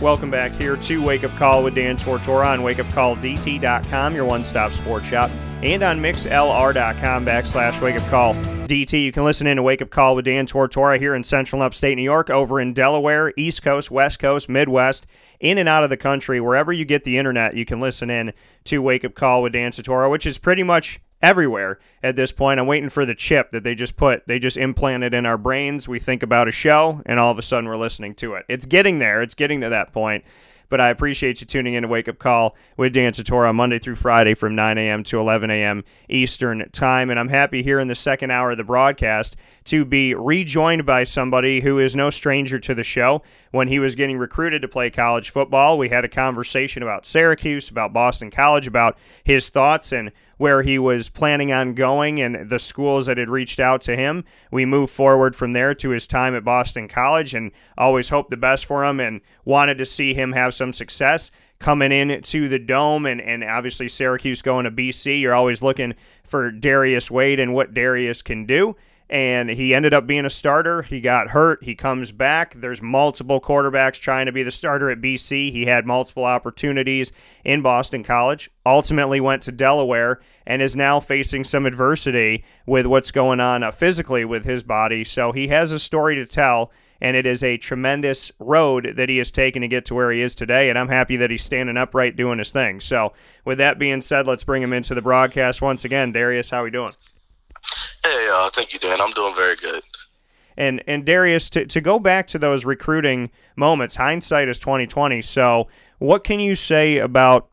Welcome back here to Wake Up Call with Dan Tortora on wakeupcalldt.com, your one stop sports shop, and on mixlr.com backslash wake up call DT. You can listen in to Wake Up Call with Dan Tortora here in central and upstate New York, over in Delaware, East Coast, West Coast, Midwest, in and out of the country. Wherever you get the internet, you can listen in to Wake Up Call with Dan Tortora, which is pretty much everywhere at this point. I'm waiting for the chip that they just put, they just implanted in our brains. We think about a show, and all of a sudden we're listening to it. It's getting there. It's getting to that point. But I appreciate you tuning in to Wake Up Call with Dan Tortora Monday through Friday from 9 a.m. to 11 a.m. Eastern Time. And I'm happy here in the second hour of the broadcast to be rejoined by somebody who is no stranger to the show. When he was getting recruited to play college football, we had a conversation about Syracuse, about Boston College, about his thoughts and where he was planning on going and the schools that had reached out to him. We moved forward from there to his time at Boston College and always hoped the best for him and wanted to see him have some success coming in to the dome and, and obviously Syracuse going to BC. You're always looking for Darius Wade and what Darius can do and he ended up being a starter. He got hurt. He comes back. There's multiple quarterbacks trying to be the starter at BC. He had multiple opportunities in Boston College. Ultimately went to Delaware and is now facing some adversity with what's going on uh, physically with his body. So he has a story to tell and it is a tremendous road that he has taken to get to where he is today. And I'm happy that he's standing upright doing his thing. So, with that being said, let's bring him into the broadcast once again. Darius, how are we doing? Hey, uh, thank you, Dan. I'm doing very good. And and Darius, to, to go back to those recruiting moments, hindsight is twenty twenty. So, what can you say about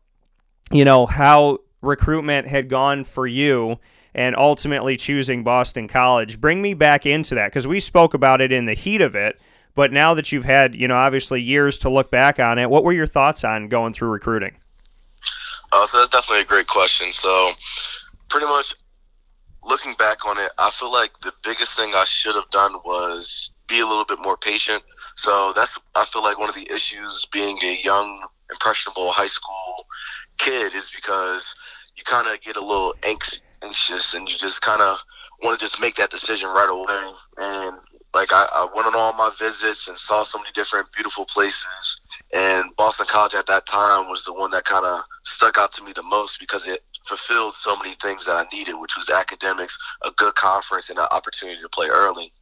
you know how recruitment had gone for you? and ultimately choosing Boston College. Bring me back into that because we spoke about it in the heat of it. But now that you've had, you know, obviously years to look back on it, what were your thoughts on going through recruiting? Uh, so that's definitely a great question. So, pretty much looking back on it, I feel like the biggest thing I should have done was be a little bit more patient. So that's I feel like one of the issues being a young, impressionable high school kid is because you kind of get a little anxious and you just kind of want to just make that decision right away. And like I, I went on all my visits and saw so many different beautiful places. And Boston College at that time was the one that kind of stuck out to me the most because it fulfilled so many things that I needed, which was academics, a good conference, and an opportunity to play early.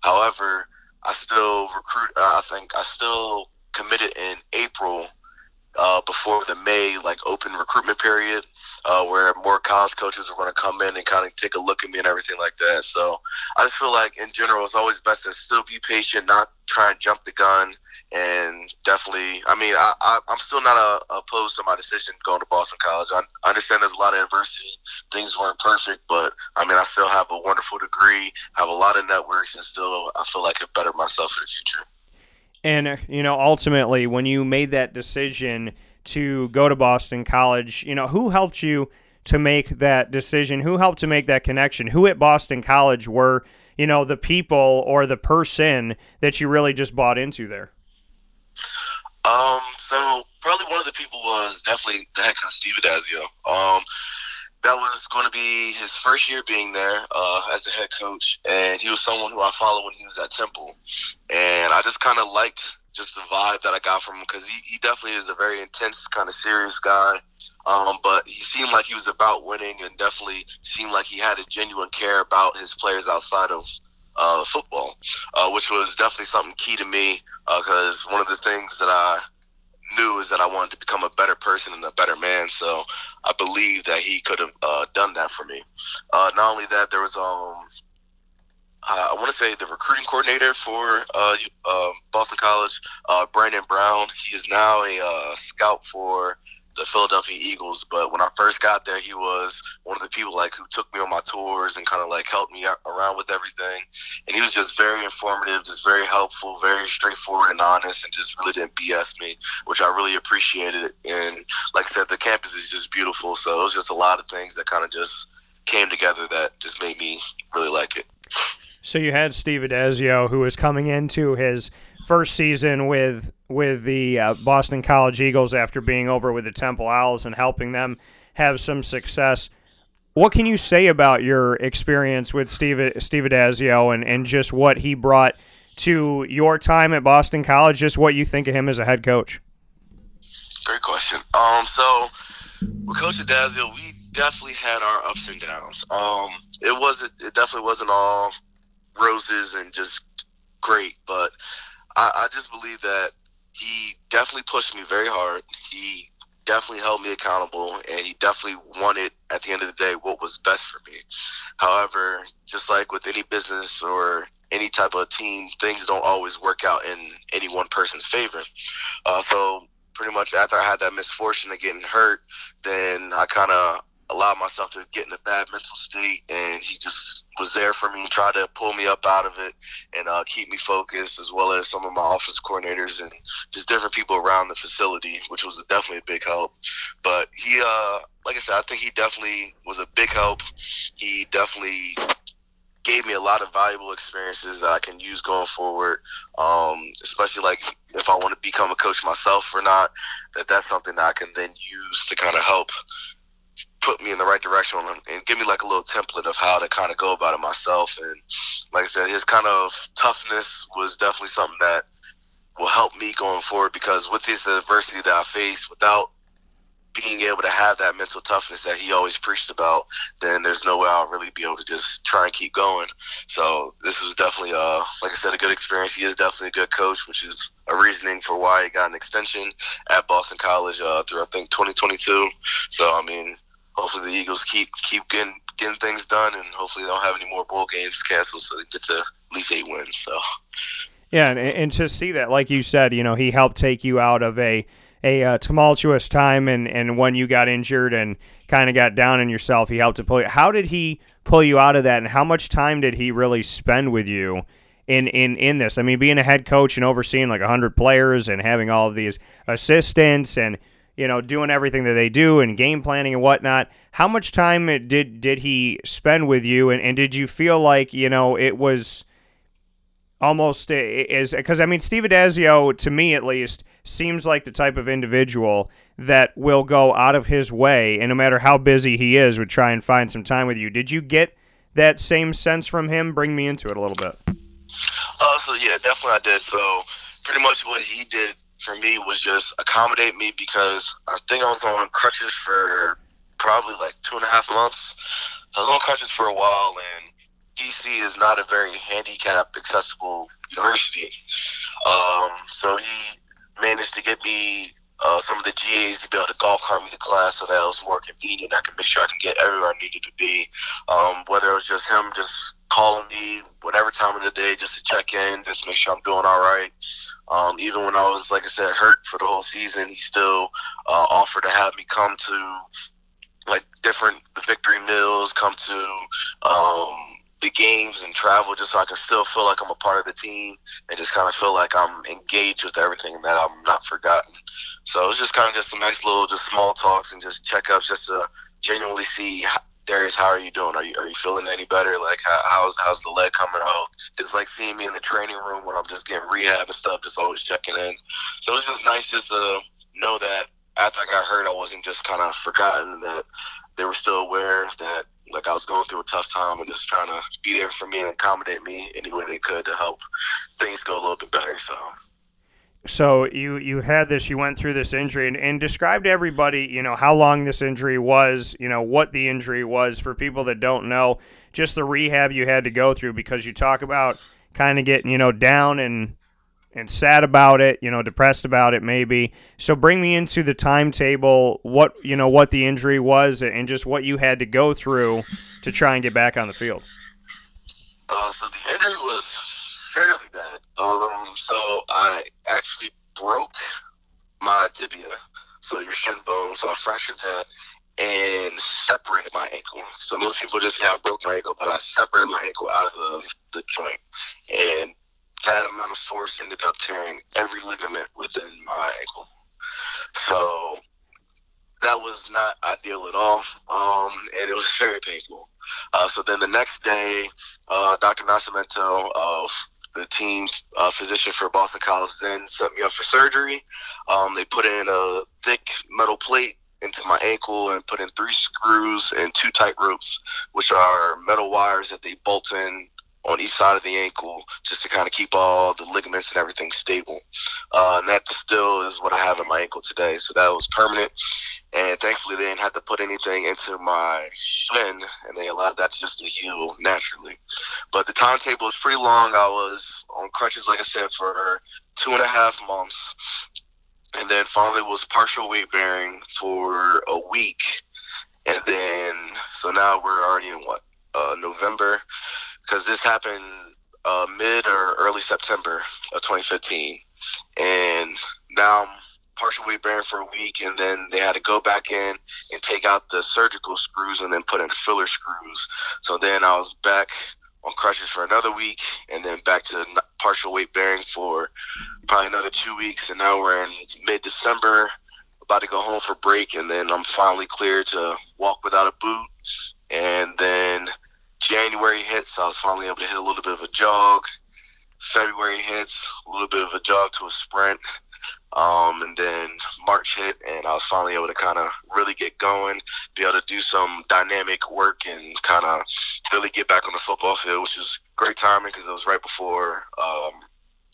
However, I still recruit. Uh, I think I still committed in April uh, before the May like open recruitment period, uh, where more college coaches are going to come in and kind of take a look at me and everything like that. So I just feel like in general, it's always best to still be patient, not try and jump the gun, and definitely, I mean, I, am still not uh, opposed to my decision going to Boston College. I, understand there's a lot of adversity, things weren't perfect, but I mean, I still have a wonderful degree, have a lot of networks, and still I feel like I better myself for the future. And you know, ultimately, when you made that decision to go to Boston College, you know, who helped you to make that decision? Who helped to make that connection? Who at Boston College were, you know, the people or the person that you really just bought into there? Um, so probably one of the people was definitely the head coach, Steve Addazio. Um, that was going to be his first year being there uh, as the head coach, and he was someone who I followed when he was at Temple, and I just kind of liked just the vibe that I got from him because he, he definitely is a very intense, kind of serious guy. Um, but he seemed like he was about winning, and definitely seemed like he had a genuine care about his players outside of uh, football, uh, which was definitely something key to me because uh, one of the things that I knew is that I wanted to become a better person and a better man. So I believe that he could have uh, done that for me. Uh, not only that, there was um, I want to say the recruiting coordinator for Boston College, Brandon Brown. He is now a scout for the Philadelphia Eagles. But when I first got there, he was one of the people like who took me on my tours and kind of like helped me around with everything. And he was just very informative, just very helpful, very straightforward and honest, and just really didn't BS me, which I really appreciated. And like I said, the campus is just beautiful. So it was just a lot of things that kind of just came together that just made me really like it. So you had Steve Addazio, who was coming into his first season with with the uh, Boston College Eagles after being over with the Temple Owls and helping them have some success. What can you say about your experience with Steve Steve Addazio and, and just what he brought to your time at Boston College? Just what you think of him as a head coach? Great question. Um, so with Coach Addazio, we definitely had our ups and downs. Um, it wasn't. It definitely wasn't all roses and just great, but I, I just believe that he definitely pushed me very hard. He definitely held me accountable, and he definitely wanted at the end of the day what was best for me. However, just like with any business or any type of team, things don't always work out in any one person's favor. Uh, so pretty much after I had that misfortune of getting hurt, then I kind of allowed myself to get in a bad mental state, and he just was there for me, tried to pull me up out of it and uh, keep me focused, as well as some of my office coordinators and just different people around the facility, which was definitely a big help. But he, uh, like I said, I think he definitely was a big help. He definitely gave me a lot of valuable experiences that I can use going forward. Um, especially like if I want to become a coach myself or not, that that's something that I can then use to kind of help put me in the right direction and give me like a little template of how to kind of go about it myself. And like I said, his kind of toughness was definitely something that will help me going forward because with this adversity that I face, without being able to have that mental toughness that he always preached about, then there's no way I'll really be able to just try and keep going. So this was definitely, uh, like I said, a good experience. He is definitely a good coach, which is a reasoning for why he got an extension at Boston College uh, through I think 2022. So I mean, hopefully the Eagles keep keep getting getting things done, and hopefully they don't have any more bowl games canceled, so they get to at least eight wins. So. Yeah, and, and to see that, like you said, you know, he helped take you out of a a uh, tumultuous time, and and when you got injured and kind of got down on yourself, he helped to pull you. How did he pull you out of that, and how much time did he really spend with you? In, in, in this, I mean, being a head coach and overseeing like hundred players and having all of these assistants and you know, doing everything that they do and game planning and whatnot. How much time did did he spend with you, and, and did you feel like you know it was almost is because I mean Steve Addazio to me at least seems like the type of individual that will go out of his way, and no matter how busy he is, would try and find some time with you. Did you get that same sense from him? Bring me into it a little bit. Uh, so yeah, definitely I did. So pretty much what he did for me was just accommodate me because I think I was on crutches for probably like two and a half months. I was on crutches for a while, and BC is not a very handicap accessible university. Um, so he managed to get me uh, some of the GAs to be able to golf cart me to class so that it was more convenient. I could make sure I can get everywhere I needed to be. Um, whether it was just him just calling me whatever time of the day just to check in, just make sure I'm doing all right. Um, even when I was, like I said, hurt for the whole season, he still uh, offered to have me come to like different the victory meals, come to um, the games and travel just so I can still feel like I'm a part of the team and just kind of feel like I'm engaged with everything and that I'm not forgotten. So it was just kind of just some nice little just small talks and just checkups just to genuinely see Darius, how are you doing? Are you are you feeling any better? Like how, how's how's the leg coming out? It's like seeing me in the training room when I'm just getting rehab and stuff, just always checking in. So it's just nice just to know that after I got hurt, I wasn't just kind of forgotten that they were still aware that like I was going through a tough time and just trying to be there for me and accommodate me any way they could to help things go a little bit better. So so you you had this you went through this injury and, and describe to everybody you know how long this injury was you know what the injury was for people that don't know just the rehab you had to go through because you talk about kind of getting you know down and and sad about it you know depressed about it maybe. So bring me into the timetable what you know what the injury was and just what you had to go through to try and get back on the field. Uh, so the injury was fairly bad. Um, so I actually broke my tibia. so your shin bone. So I fractured that and separated my ankle. So most people just have broken ankle, but I separated my ankle out of the, the joint. And that amount of force ended up tearing every ligament within my ankle. So that was not ideal at all. Um, and it was very painful. Uh, so then the next day, uh, Dr. Nascimento, uh, the team uh, physician for Boston College, then set me up for surgery. Um, they put in a thick metal plate into my ankle and put in three screws and two tight ropes, which are metal wires that they bolt in on each side of the ankle just to kind of keep all the ligaments and everything stable. Uh, and that still is what I have in my ankle today. So that was permanent. And thankfully, they didn't have to put anything into my shin, and they allowed that just to heal naturally. But the timetable was pretty long. I was on crutches, like I said, for two and a half months and then finally was partial weight bearing for a week, and then so now we're already in what uh, November, because this happened uh, mid or early September of 2015, and now I'm partial weight bearing for a week, and then they had to go back in and take out the surgical screws and then put in filler screws. So then I was back on crutches for another week, and then back to partial weight bearing for probably another two weeks. And now we're in mid December, about to go home for break, and then I'm finally cleared to walk without a boot. And then January hits, I was finally able to hit a little bit of a jog. February hits, a little bit of a jog to a sprint. Um, and then March hit, and I was finally able to kind of really get going, be able to do some dynamic work, and kind of really get back on the football field, which is great timing because it was right before um,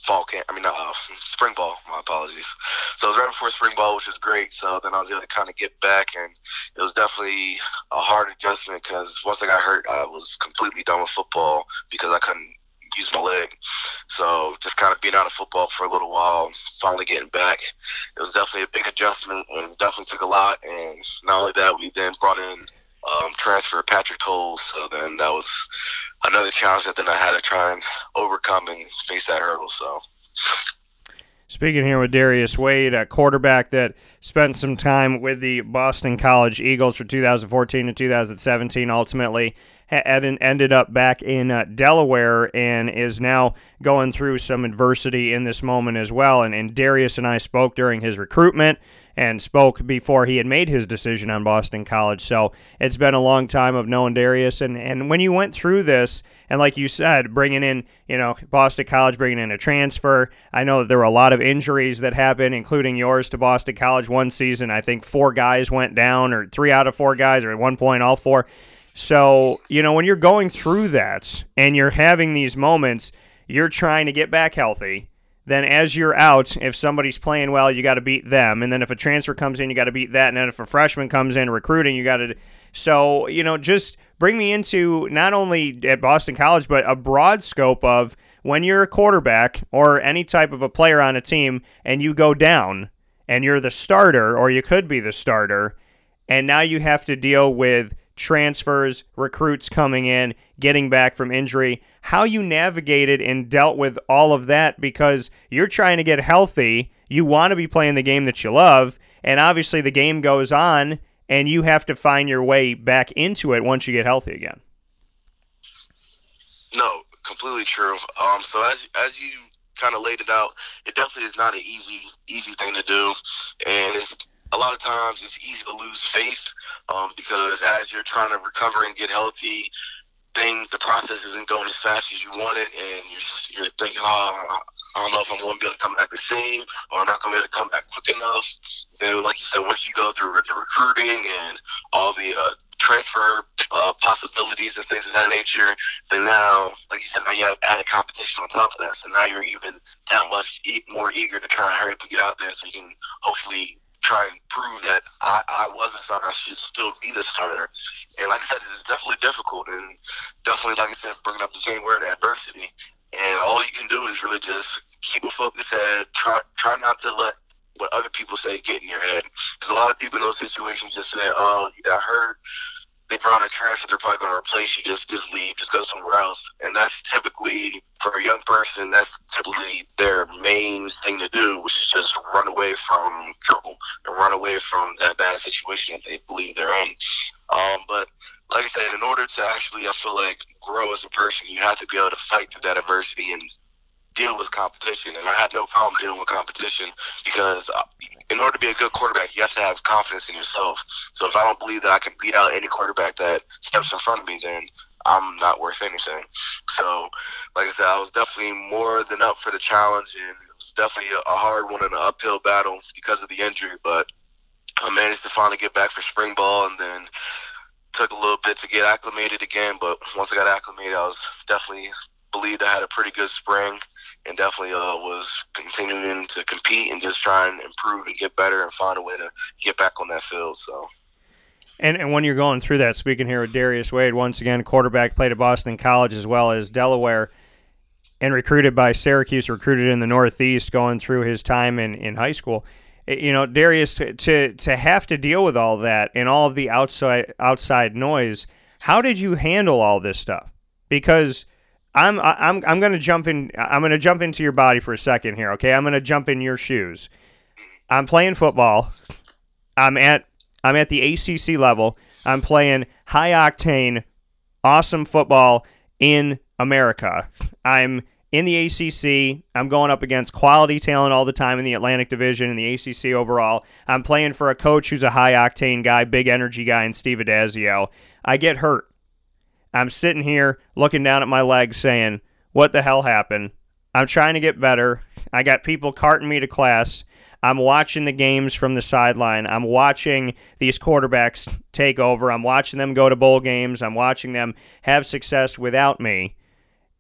fall camp. I mean, uh, spring ball. My apologies. So it was right before spring ball, which was great. So then I was able to kind of get back, and it was definitely a hard adjustment because once I got hurt, I was completely done with football because I couldn't use my leg. So just kind of being out of football for a little while, finally getting back, it was definitely a big adjustment and definitely took a lot. And not only that, we then brought in um, transfer Patrick Cole. So then that was another challenge that then I had to try and overcome and face that hurdle. So. Speaking here with Darius Wade, a quarterback that spent some time with the Boston College Eagles for 2014 to 2017, ultimately ended up back in uh, Delaware and is now going through some adversity in this moment as well. And, and Darius and I spoke during his recruitment and spoke before he had made his decision on Boston College. So it's been a long time of knowing Darius. And, and when you went through this, and like you said, bringing in, you know, Boston College, bringing in a transfer, I know that there were a lot of injuries that happened, including yours to Boston College one season. I think four guys went down, or three out of four guys, or at one point, all four. So, you know, when you're going through that and you're having these moments, you're trying to get back healthy. Then, as you're out, if somebody's playing well, you got to beat them. And then, if a transfer comes in, you got to beat that. And then, if a freshman comes in recruiting, you got to. So, you know, just bring me into not only at Boston College, but a broad scope of when you're a quarterback or any type of a player on a team and you go down and you're the starter, or you could be the starter, and now you have to deal with transfers, recruits coming in, getting back from injury, how you navigated and dealt with all of that because you're trying to get healthy. You want to be playing the game that you love, and obviously the game goes on, and you have to find your way back into it once you get healthy again. No, completely true. Um, so as as you kind of laid it out, it definitely is not an easy easy thing to do, and it's a lot of times it's easy to lose faith um, because as you're trying to recover and get healthy, things the process isn't going as fast as you want it, and you're you're thinking, oh, I don't know if I'm going to be able to come back the same, or I'm not going to be able to come back quick enough. And like you said, once you go through the recruiting and all the uh, transfer uh, possibilities and things of that nature, then now, like you said, now you have added competition on top of that. So now you're even that much more eager to try and hurry up and get out there so you can hopefully try and prove that I, I was a starter. I should still be the starter. And like I said, it's definitely difficult, and definitely, like I said, bringing up the same word, adversity. And all you can do is really just keep a focused head. Try try not to let what other people say get in your head, because a lot of people in those situations just say, "Oh, you got hurt." They brought a that they're probably going to replace you. Just just leave, just go somewhere else. And that's typically for a young person. That's typically their main thing to do, which is just run away from trouble and run away from that bad situation that they believe they're in. Um, but like I said, in order to actually, I feel like grow as a person, you have to be able to fight through that adversity and deal with competition. And I had no problem dealing with competition because uh, in order to be a good quarterback, you have to have confidence in yourself. So if I don't believe that I can beat out any quarterback that steps in front of me, then I'm not worth anything. So, like I said, I was definitely more than up for the challenge, and it was definitely a, hard one and an uphill battle because of the injury. But I managed to finally get back for spring ball, and then took a little bit to get acclimated again. But once I got acclimated, I was definitely believed I had a pretty good spring and definitely uh, was continuing to compete and just try and improve and get better and find a way to get back on that field. So. And, and when you're going through that, speaking here with Darius Wade, once again, quarterback, played at Boston College as well as Delaware, and recruited by Syracuse, recruited in the Northeast, going through his time in, in high school. You know, Darius, to, to, to have to deal with all that and all of the outside outside noise, how did you handle all this stuff? Because – I'm I'm I'm going to jump in I'm to jump into your body for a second here, okay? I'm going to jump in your shoes. I'm playing football. I'm at I'm at the ACC level. I'm playing high octane awesome football in America. I'm in the ACC. I'm going up against quality talent all the time in the Atlantic Division and the ACC overall. I'm playing for a coach who's a high octane guy, big energy guy, and Steve Addazio. I get hurt. I'm sitting here looking down at my legs saying, What the hell happened? I'm trying to get better. I got people carting me to class. I'm watching the games from the sideline. I'm watching these quarterbacks take over. I'm watching them go to bowl games. I'm watching them have success without me.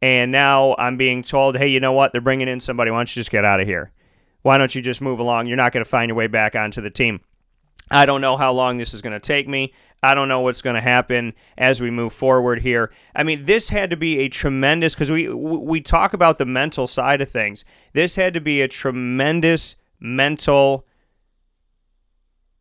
And now I'm being told, hey, you know what? They're bringing in somebody. Why don't you just get out of here? Why don't you just move along? You're not going to find your way back onto the team. I don't know how long this is going to take me. I don't know what's going to happen as we move forward here. I mean, this had to be a tremendous because we we talk about the mental side of things. This had to be a tremendous mental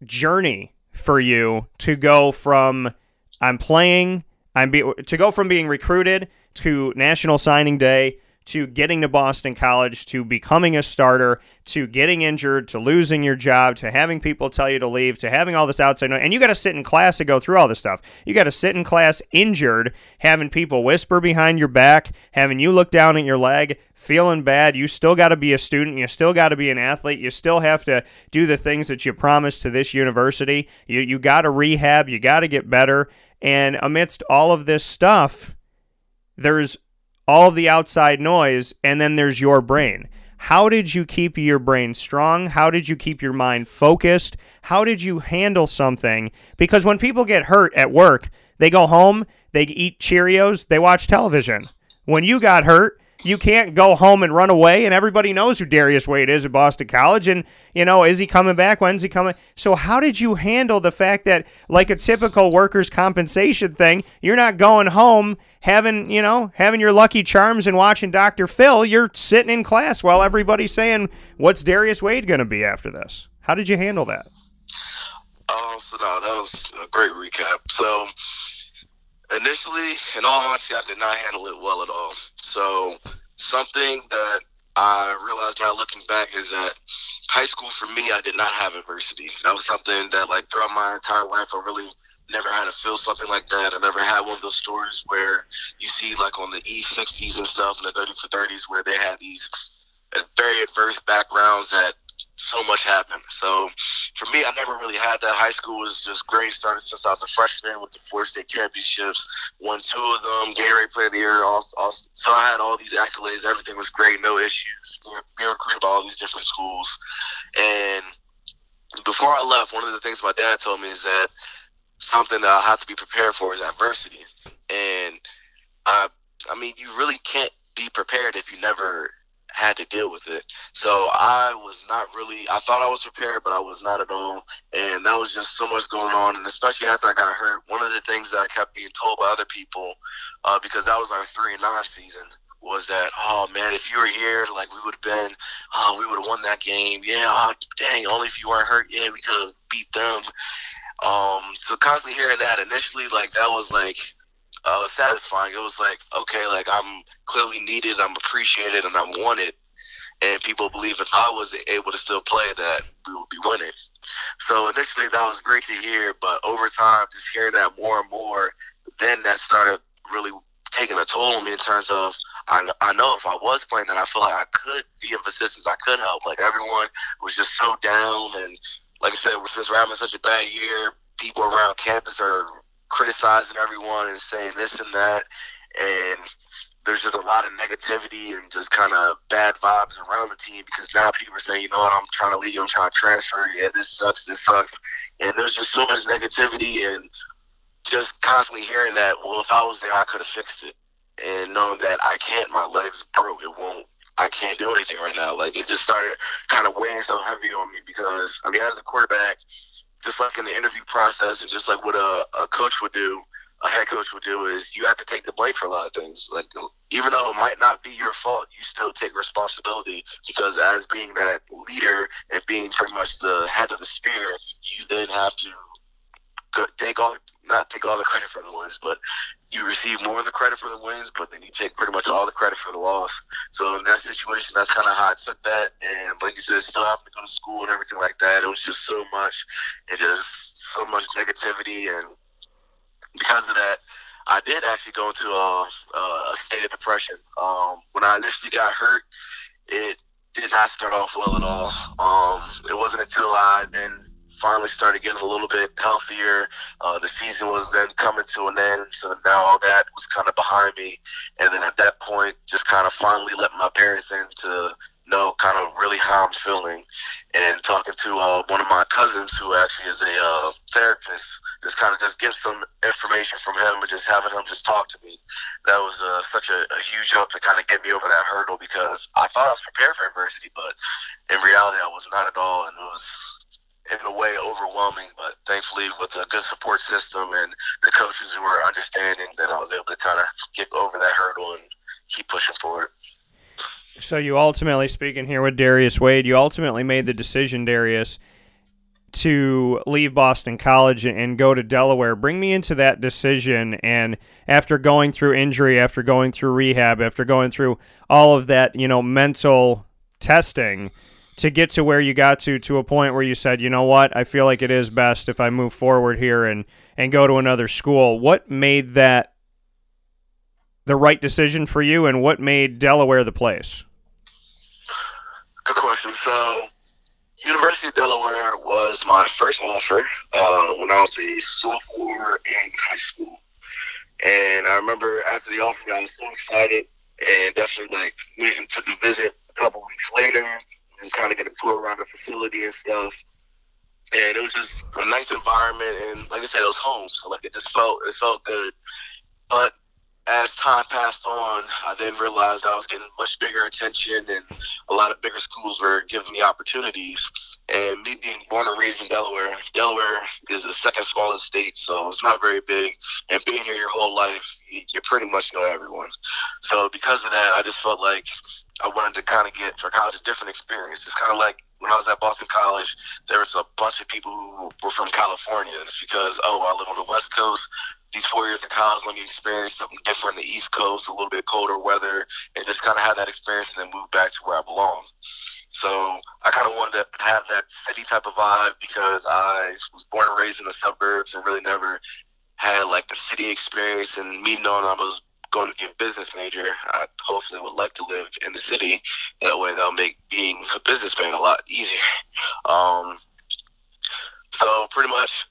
journey for you to go from I'm playing, I'm be, to go from being recruited to National Signing Day to getting to Boston College, to becoming a starter, to getting injured, to losing your job, to having people tell you to leave, to having all this outside noise. And you got to sit in class to go through all this stuff. You got to sit in class injured, having people whisper behind your back, having you look down at your leg, feeling bad. You still got to be a student. You still got to be an athlete. You still have to do the things that you promised to this university. You, you got to rehab. You got to get better. And amidst all of this stuff, there's all of the outside noise, and then there's your brain. How did you keep your brain strong? How did you keep your mind focused? How did you handle something? Because when people get hurt at work, they go home, they eat Cheerios, they watch television. When you got hurt, you can't go home and run away, and everybody knows who Darius Wade is at Boston College. And, you know, is he coming back? When's he coming? So, how did you handle the fact that, like a typical workers' compensation thing, you're not going home having, you know, having your lucky charms and watching Dr. Phil? You're sitting in class while everybody's saying, what's Darius Wade going to be after this? How did you handle that? Oh, so no, that was a great recap. So, initially, in all honesty, I did not handle it well at all. So something that I realized now looking back is that high school for me, I did not have adversity. That was something that like throughout my entire life, I really never had to feel something like that. I never had one of those stories where you see like on the E60s and stuff and the 30 for 30s where they had these very adverse backgrounds that so much happened. So for me, I never really had that. High school was just great. Started since I was a freshman with the four state championships. Won two of them. Gatorade Player of the Year. Also, also, so I had all these accolades. Everything was great. No issues. Being recruited by all these different schools. And before I left, one of the things my dad told me is that something that I have to be prepared for is adversity. And I, I mean, you really can't be prepared if you never had to deal with it. So I was not really. I thought I was prepared, but I was not at all. And that was just so much going on. And especially after I got hurt, one of the things that I kept being told by other people, uh, because that was our three and nine season, was that oh man, if you were here, like we would have been, oh we would have won that game. Yeah, oh, dang, only if you weren't hurt, yeah, we could have beat them. Um, so constantly hearing that initially, like that was like uh, satisfying. It was like, okay, like I'm clearly needed, I'm appreciated, and I'm wanted. And people believe if I was able to still play, that we would be winning. So initially, that was great to hear. But over time, just hearing that more and more, then that started really taking a toll on me in terms of I, I know if I was playing, then I feel like I could be of assistance. I could help. Like everyone was just so down, and like I said, since we're having such a bad year, people around campus are criticizing everyone and saying this and that, and there's just a lot of negativity and just kind of bad vibes around the team because now people are saying, you know what, I'm trying to leave, I'm trying to transfer. Yeah, this sucks, this sucks, and there's just so much negativity and just constantly hearing that. Well, if I was there, I could have fixed it, and knowing that I can't, my legs broke. It won't. I can't do anything right now. Like it just started kind of weighing so heavy on me because I mean, as a quarterback, just like in the interview process and just like what a, a coach would do, a head coach would do is you have to take the blame for a lot of things. Like even though it might not be your fault, you still take responsibility because as being that leader and being pretty much the head of the spear, you then have to take all not take all the credit for the wins, but you receive more of the credit for the wins, but then you take pretty much all the credit for the loss. So in that situation, that's kind of how I took that. And like you said, still having to go to school and everything like that. It was just so much, and just so much negativity. And because of that, I did actually go into a, a state of depression. Um, when I initially got hurt, it did not start off well at all. Um, it wasn't until I then finally started getting a little bit healthier. Uh, the season was then coming to an end, so now all that was kind of behind me. And then at that point, just kind of finally let my parents in to know kind of really how I'm feeling. And talking to uh, one of my cousins, who actually is a uh, therapist, just kind of just get some information from him and just having him just talk to me. That was uh, such a, a huge help to kind of get me over that hurdle because I thought I was prepared for adversity, but in reality, I was not at all. And it was in a way overwhelming, but thankfully with a good support system and the coaches who were understanding, then I was able to kind of get over that hurdle and keep pushing forward. So you ultimately, speaking here with Darius Wade, you ultimately made the decision, Darius, to leave Boston College and go to Delaware. Bring me into that decision. And after going through injury, after going through rehab, after going through all of that, you know, mental testing – to get to where you got to to a point where you said, you know what, I feel like it is best if I move forward here and and go to another school. What made that the right decision for you, and what made Delaware the place? Good question. So, University of Delaware was my first offer uh, when I was a sophomore in high school, and I remember after the offer, I was so excited and definitely like went and took a visit a couple weeks later and kind of get a tour around the facility and stuff. And it was just a nice environment, and like I said, it was home, so like it just felt it felt good. But as time passed on, I then realized I was getting much bigger attention, and a lot of bigger schools were giving me opportunities. And me being born and raised in Delaware, Delaware is the second smallest state, so it's not very big. And being here your whole life, you pretty much know everyone. So because of that, I just felt like I wanted to kind of get for college a different experience. It's kind of like when I was at Boston College, there was a bunch of people who were from California. It's because, oh, I live on the West Coast. These four years of college, let me experience something different the East Coast, a little bit colder weather, and just kind of have that experience and then move back to where I belong. So I kind of wanted to have that city type of vibe because I was born and raised in the suburbs and really never had like the city experience. And me knowing I was going to be a business major, I hopefully would like to live in the city. That way, that'll make being a businessman a lot easier. Um, so pretty much,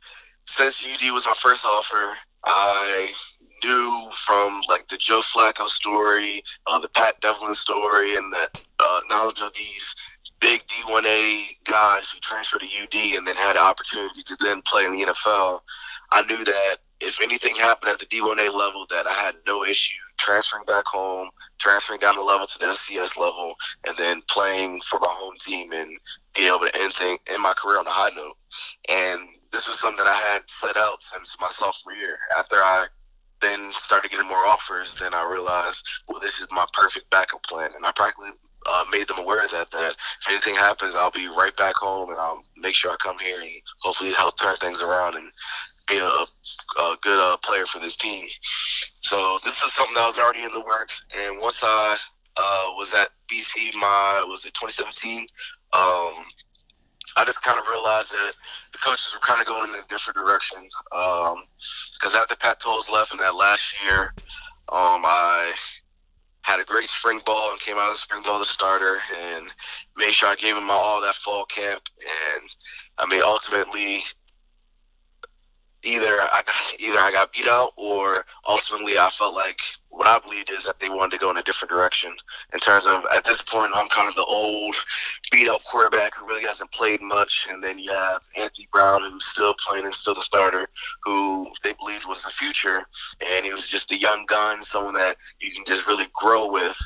since UD was my first offer, I knew from like the Joe Flacco story, uh, the Pat Devlin story, and that uh, knowledge of these big D1A guys who transferred to UD and then had an opportunity to then play in the NFL. I knew that if anything happened at the D1A level, that I had no issue transferring back home, transferring down the level to the FCS level, and then playing for my home team and being able to end, thing, end my career on a high note. And this was something that I had set out since my sophomore year. After I then started getting more offers, then I realized, well, this is my perfect backup plan. And I practically uh, made them aware of that. That if anything happens, I'll be right back home, and I'll make sure I come here and hopefully help turn things around and be a, a good uh, player for this team. So this is something that was already in the works. And once I uh, was at BC, my was it 2017. Um, I just kind of realized that the coaches were kind of going in a different direction. Because um, after Pat Towles left in that last year, um, I had a great spring ball and came out of the spring ball the starter and made sure I gave him my all that fall camp. And I mean, ultimately, either I either I got beat out or ultimately I felt like what I believed is that they wanted to go in a different direction. In terms of at this point I'm kind of the old beat up quarterback who really hasn't played much. And then you have Anthony Brown who's still playing and still the starter who they believed was the future. And he was just a young gun someone that you can just really grow with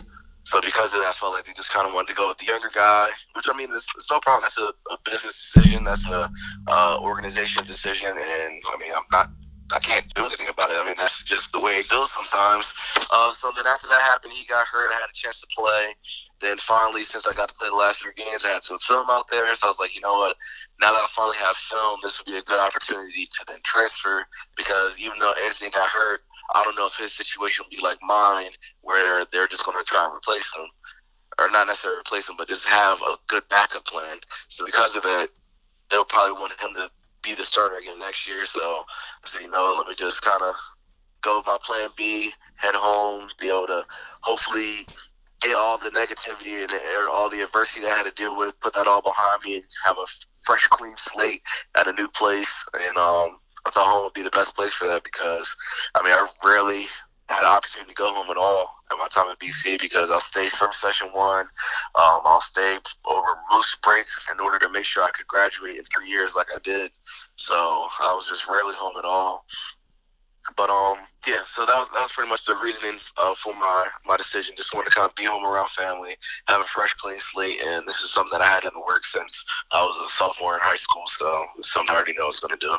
so because of that, I felt like they just kind of wanted to go with the younger guy, which I mean, it's, it's no problem. That's a, a, business decision. That's a uh, organization decision, and I mean, I'm not. I can't do anything about it. I mean, that's just the way it goes sometimes. Uh, so then after that happened, he got hurt. I had a chance to play. Then finally, since I got to play the last three games, I had some film out there. So I was like, you know what? Now that I finally have film, this would be a good opportunity to then transfer because even though Anthony got hurt, I don't know if his situation will be like mine, where they're just going to try and replace him, or not necessarily replace him, but just have a good backup plan. So because of that, they'll probably want him to be the starter again next year. So I said, you know, let me just kind of go with my plan B, head home, be able to hopefully get all the negativity and all the adversity that I had to deal with, put that all behind me, and have a fresh, clean slate at a new place, and um, I thought home would be the best place for that because, I mean, I rarely had an opportunity to go home at all at my time at BC because I'll stay from session one. Um, I'll stay over most breaks in order to make sure I could graduate in three years like I did. So I was just rarely home at all. But um, yeah, so that was that was pretty much the reasoning uh, for my my decision. Just wanted to kind of be home around family, have a fresh, clean slate, and this is something that I had in the works since I was a sophomore in high school. So it's something I already know I was going to do.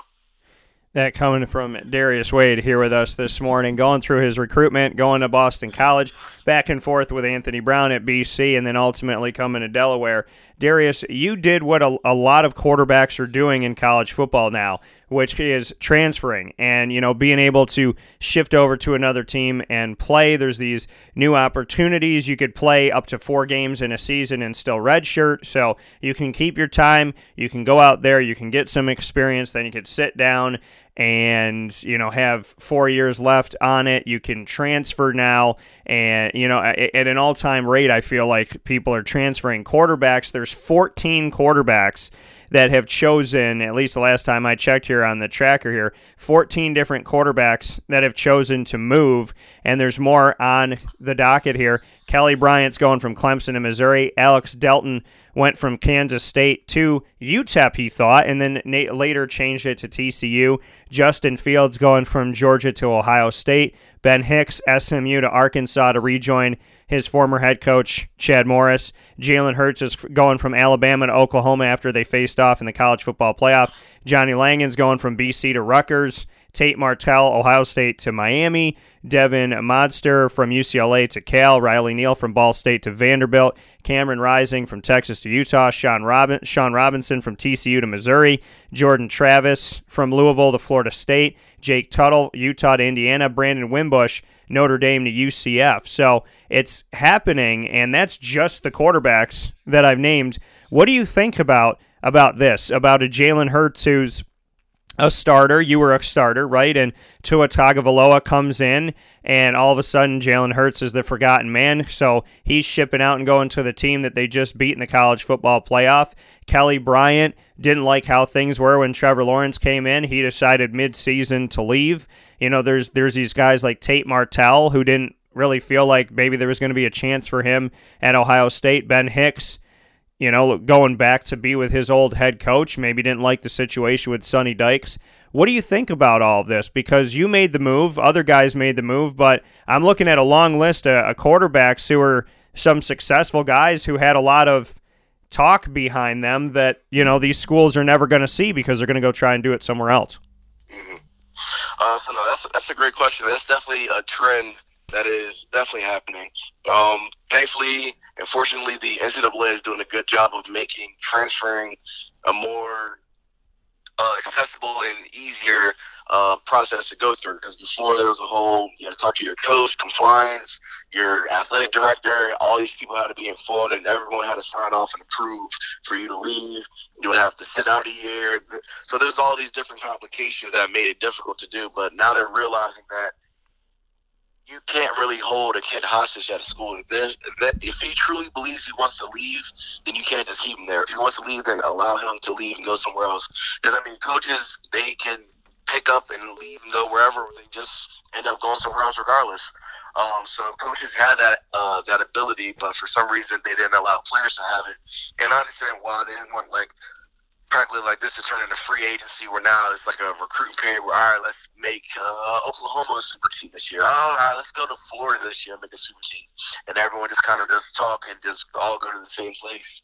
That coming from Darius Wade here with us this morning, going through his recruitment, going to Boston College, back and forth with Anthony Brown at BC, and then ultimately coming to Delaware. Darius, you did what a, a lot of quarterbacks are doing in college football now which is transferring and you know being able to shift over to another team and play. There's these new opportunities. You could play up to four games in a season and still redshirt, so you can keep your time. You can go out there. You can get some experience. Then you could sit down and you know have four years left on it. You can transfer now, and you know at an all-time rate, I feel like people are transferring quarterbacks. There's 14 quarterbacks that have chosen, at least the last time I checked here on the tracker here, 14 different quarterbacks that have chosen to move, and there's more on the docket here. Kelly Bryant's going from Clemson to Missouri. Alex Delton went from Kansas State to UTEP, he thought, and then later changed it to TCU. Justin Fields going from Georgia to Ohio State. Ben Hicks, SMU to Arkansas to rejoin his former head coach, Chad Morris. Jalen Hurts is going from Alabama to Oklahoma after they faced off in the college football playoff. Johnny Langan's going from BC to Rutgers. Tate Martell, Ohio State to Miami. Devon Modster from UCLA to Cal. Riley Neal from Ball State to Vanderbilt. Cameron Rising from Texas to Utah. Sean, Robin- Shawn Robinson from TCU to Missouri. Jordan Travis from Louisville to Florida State. Jake Tuttle, Utah to Indiana. Brandon Wimbush Notre Dame to UCF. So it's happening, and that's just the quarterbacks that I've named. What do you think about about this? About a Jalen Hurts who's a starter. You were a starter, right? And Tua Tagovailoa comes in, and all of a sudden Jalen Hurts is the forgotten man. So he's shipping out and going to the team that they just beat in the college football playoff. Kelly Bryant didn't like how things were when Trevor Lawrence came in. He decided mid-season to leave. You know, there's there's these guys like Tate Martell who didn't really feel like maybe there was going to be a chance for him at Ohio State. Ben Hicks, you know, going back to be with his old head coach, maybe didn't like the situation with Sonny Dykes. What do you think about all of this? Because you made the move, other guys made the move, but I'm looking at a long list of, quarterbacks who are some successful guys who had a lot of talk behind them that you know these schools are never going to see because they're going to go try and do it somewhere else. Mm-hmm. Uh, so no, that's that's a great question. That's definitely a trend That is definitely happening. Um, thankfully, unfortunately, the NCAA is doing a good job of making transferring a more uh, accessible and easier uh, process to go through. Because before there was a whole, you know, talk to your coach, compliance, your athletic director, all these people had to be informed, and everyone had to sign off and approve for you to leave. You would have to sit out a year. So there's all these different complications that made it difficult to do. But now they're realizing that you can't really hold a kid hostage at a school. If, if he truly believes he wants to leave, then you can't just keep him there. If he wants to leave, then allow him to leave and go somewhere else. Because I mean, coaches they can pick up and leave and go wherever. They just end up going somewhere else regardless. Um, so coaches had that uh, that ability, but for some reason they didn't allow players to have it. And I understand why they didn't want like practically like this to turn into free agency where now it's like a recruiting period where all right let's make uh, oklahoma a super team this year. All right let's go to florida this year and make a super team. And everyone just kind of just talk and just all go to the same place.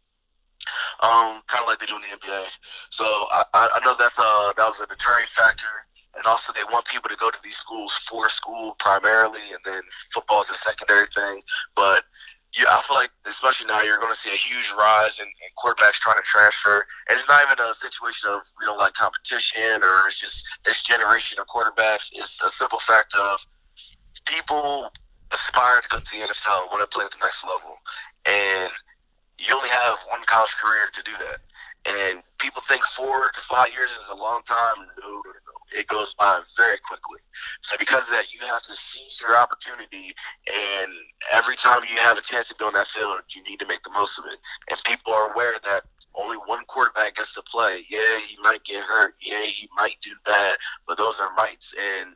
Um, kind of like they do in the nba so i, I know that's uh that was a deterring factor and also they want people to go to these schools for school primarily and then football is a secondary thing but yeah, I feel like especially now you're going to see a huge rise in, in, quarterbacks trying to transfer, and it's not even a situation of we don't like competition or it's just this generation of quarterbacks. It's a simple fact of people aspire to go to the NFL, want to play at the next level, and you only have one college career to do that. And people think four to five years is a long time. No, it goes by very quickly. So because of that, you have to seize your opportunity, and every time you have a chance to be on that field, you need to make the most of it. And people are aware that only one quarterback gets to play. Yeah, he might get hurt. Yeah, he might do bad, but those are mites, and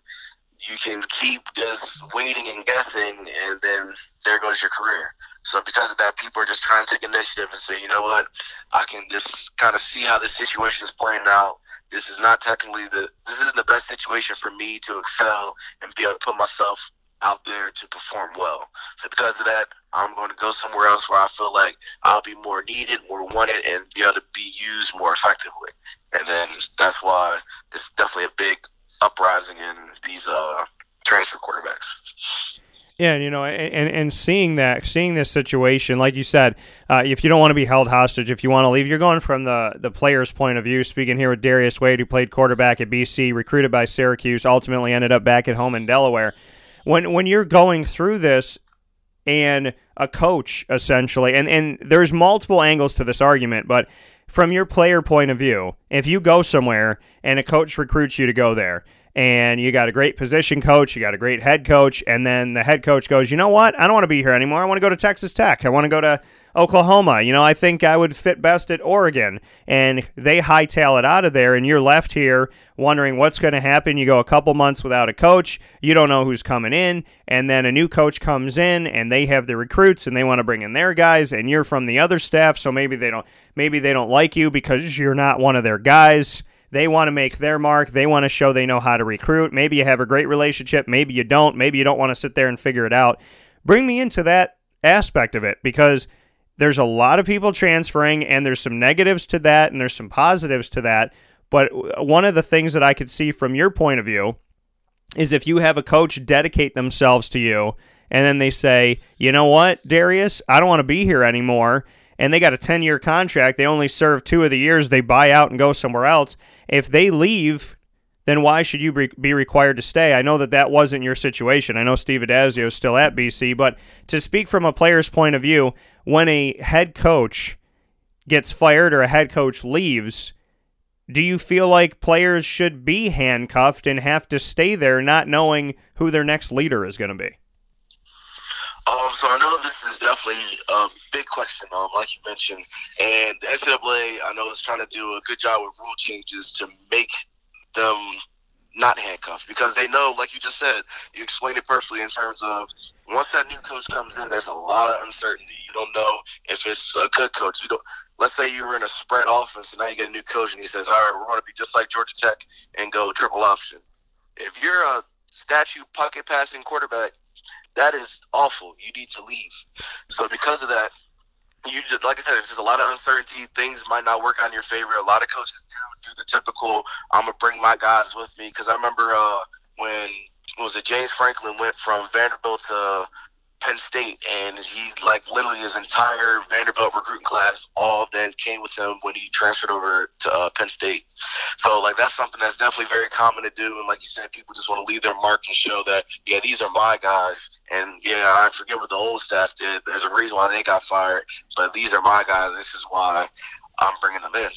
you can keep just waiting and guessing, and then there goes your career. So because of that, people are just trying to take initiative and say, you know what, I can just kind of see how the situation is playing out this is not technically the this isn't the best situation for me to excel and be able to put myself out there to perform well. So because of that, I'm going to go somewhere else where I feel like I'll be more needed, more wanted, and be able to be used more effectively. And then that's why it's definitely a big uprising in these uh, transfer quarterbacks. Yeah, you know, and and seeing that, seeing this situation, like you said, uh, if you don't want to be held hostage, if you want to leave, you're going from the the player's point of view. Speaking here with Darius Wade, who played quarterback at BC, recruited by Syracuse, ultimately ended up back at home in Delaware. When when you're going through this, and a coach essentially, and and there's multiple angles to this argument, but from your player point of view, if you go somewhere and a coach recruits you to go there and you got a great position coach, you got a great head coach, and then the head coach goes, you know what? I don't want to be here anymore. I want to go to Texas Tech. I want to go to Oklahoma. You know, I think I would fit best at Oregon. And they hightail it out of there, and you're left here wondering what's going to happen. You go a couple months without a coach, you don't know who's coming in, and then a new coach comes in, and they have the recruits, and they want to bring in their guys, and you're from the other staff, so maybe they don't maybe they don't like you because you're not one of their guys they want to make their mark. They want to show they know how to recruit. Maybe you have a great relationship. Maybe you don't. Maybe you don't want to sit there and figure it out. Bring me into that aspect of it because there's a lot of people transferring and there's some negatives to that and there's some positives to that. But one of the things that I could see from your point of view is if you have a coach dedicate themselves to you and then they say, you know what, Darius, I don't want to be here anymore. And they got a 10 year contract. They only serve two of the years. They buy out and go somewhere else. If they leave, then why should you be required to stay? I know that that wasn't your situation. I know Steve Addazio is still at BC, but to speak from a player's point of view, when a head coach gets fired or a head coach leaves, do you feel like players should be handcuffed and have to stay there not knowing who their next leader is going to be? Um, so I know this is definitely a big question, um, like you mentioned, and the NCAA I know is trying to do a good job with rule changes to make them not handcuffed because they know, like you just said, you explained it perfectly in terms of once that new coach comes in, there's a lot of uncertainty. You don't know if it's a good coach. You don't. Let's say you were in a spread offense and now you get a new coach and he says, "All right, we're going to be just like Georgia Tech and go triple option." If you're a statue pocket passing quarterback that is awful. You need to leave. So because of that, you just, like I said, there's just a lot of uncertainty. Things might not work on your favor. A lot of coaches do do the typical. I'm gonna bring my guys with me because I remember uh, when was it James Franklin went from Vanderbilt to Penn State, and he like literally his entire Vanderbilt recruiting class all then came with him when he transferred over to uh, Penn State. So like that's something that's definitely very common to do, and like you said, people just want to leave their mark and show that yeah these are my guys, and yeah I forget what the old staff did. There's a reason why they got fired, but these are my guys. This is why I'm bringing them in.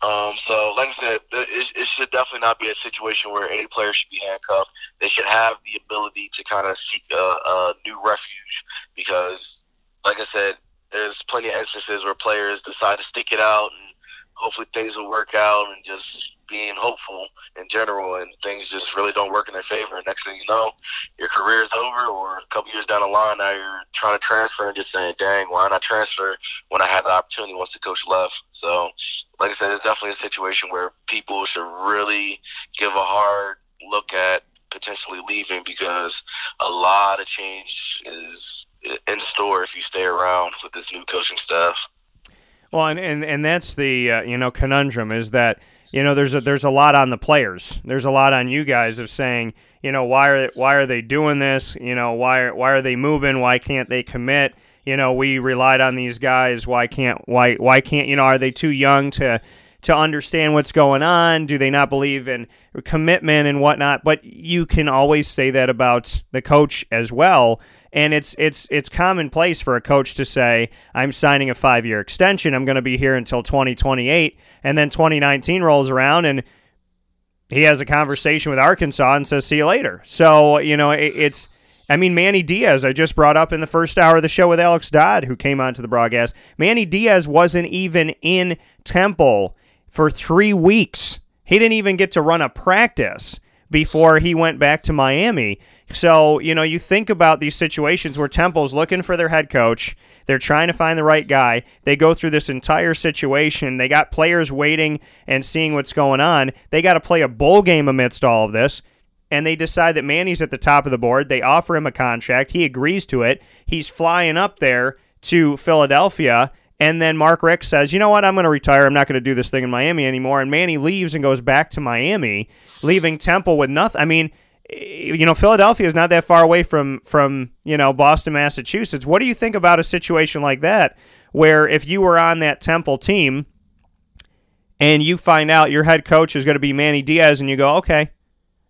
Um, so, like I said, it, it, should definitely not be a situation where any player should be handcuffed. They should have the ability to kind of seek a, a new refuge because, like I said, there's plenty of instances where players decide to stick it out and hopefully things will work out and just being hopeful in general and things just really don't work in their favor. Next thing you know, your career is over or a couple years down the line now you're trying to transfer and just saying, dang, why not transfer when I had the opportunity once the coach left? So like I said, it's definitely a situation where people should really give a hard look at potentially leaving because a lot of change is in store if you stay around with this new coaching staff. Well, and and, and that's the uh, you know conundrum is that you know there's a there's a lot on the players. There's a lot on you guys of saying you know why are why are they doing this? You know why are, why are they moving? Why can't they commit? You know we relied on these guys. Why can't why why can't you know are they too young to to understand what's going on? Do they not believe in commitment and whatnot? But you can always say that about the coach as well. And it's it's it's commonplace for a coach to say, "I'm signing a five year extension. I'm going to be here until 2028," and then 2019 rolls around and he has a conversation with Arkansas and says, "See you later." So you know it, it's. I mean, Manny Diaz, I just brought up in the first hour of the show with Alex Dodd, who came onto the broadcast. Manny Diaz wasn't even in Temple for three weeks. He didn't even get to run a practice before he went back to Miami. So, you know, you think about these situations where Temple's looking for their head coach. They're trying to find the right guy. They go through this entire situation. They got players waiting and seeing what's going on. They got to play a bowl game amidst all of this. And they decide that Manny's at the top of the board. They offer him a contract. He agrees to it. He's flying up there to Philadelphia. And then Mark Richt says, you know what? I'm going to retire. I'm not going to do this thing in Miami anymore. And Manny leaves and goes back to Miami, leaving Temple with nothing. I mean, eh, you know, Philadelphia is not that far away from from you know Boston, Massachusetts. What do you think about a situation like that, where if you were on that Temple team and you find out your head coach is going to be Manny Diaz, and you go, okay,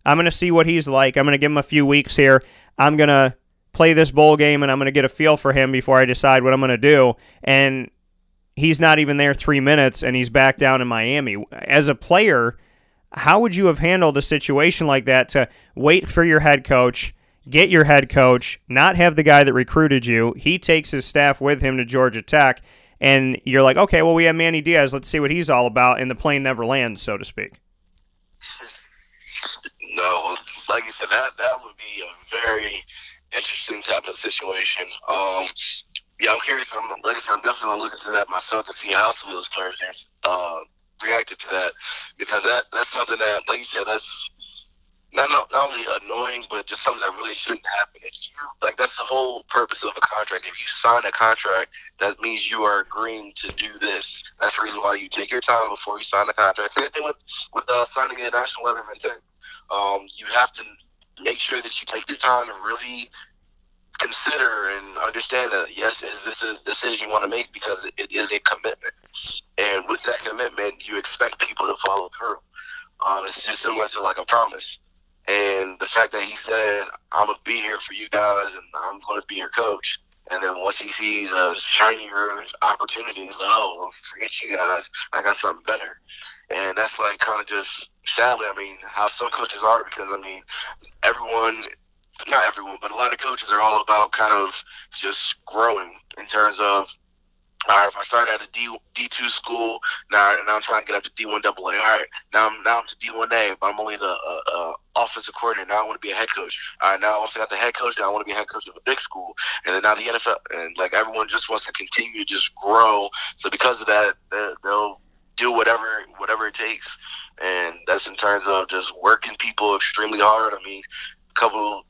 I'm going to see what he's like. I'm going to give him a few weeks here. I'm going to play this bowl game, and I'm going to get a feel for him before I decide what I'm going to do. And he's not even there three minutes, and he's back down in Miami. As a player how would you have handled a situation like that to wait for your head coach, get your head coach, not have the guy that recruited you? He takes his staff with him to Georgia Tech, and you're like, okay, well, we have Manny Diaz. Let's see what he's all about, and the plane never lands, so to speak. No, like you said, that that would be a very interesting type of situation. Um, yeah, I'm curious. I'm, like I said, I'm definitely gonna look into that myself to see how some of those players uh, reacted to that because that that's something that, like you said, that's not not, not only annoying, but just something that really shouldn't happen. If you like, that's the whole purpose of a contract. If you sign a contract, that means you are agreeing to do this. That's the reason why you take your time before you sign the contract. Same thing with with uh, signing a national letter of intent. Um, you have to make sure that you take your time and really consider and understand that yes, is this is a decision you want to make because it is a commitment, and with that commitment, you expect people to follow through. Um, it's just similar to like a promise, and the fact that he said, "I'm gonna be here for you guys, and I'm gonna be your coach." And then once he sees a shinier opportunity, he's like, "Oh, forget you guys. I got something better." And that's like kind of just sadly, I mean, how some coaches are because I mean, everyone not everyone, but a lot of coaches are all about kind of just growing in terms of all right, if I started at a D D two school, now now I'm trying to get up to D one double A. All right, now I'm now I'm to D one A, but I'm only the uh, uh, offensive coordinator. Now I want to be a head coach. All right, now I got the head coach, now I want to be a head coach of a big school, and then now the NFL, and like everyone just wants to continue to just grow. So because of that, they'll do whatever whatever it takes, and that's in terms of just working people extremely hard. I mean, a couple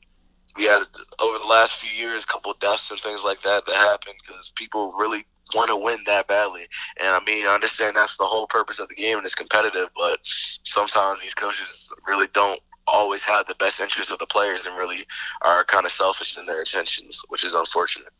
we had over the last few years a couple deaths and things like that that happened because people really want to win that badly. And I mean, I understand that's the whole purpose of the game and it's competitive, but sometimes these coaches really don't always have the best interest of the players and really are kind of selfish in their intentions, which is unfortunate.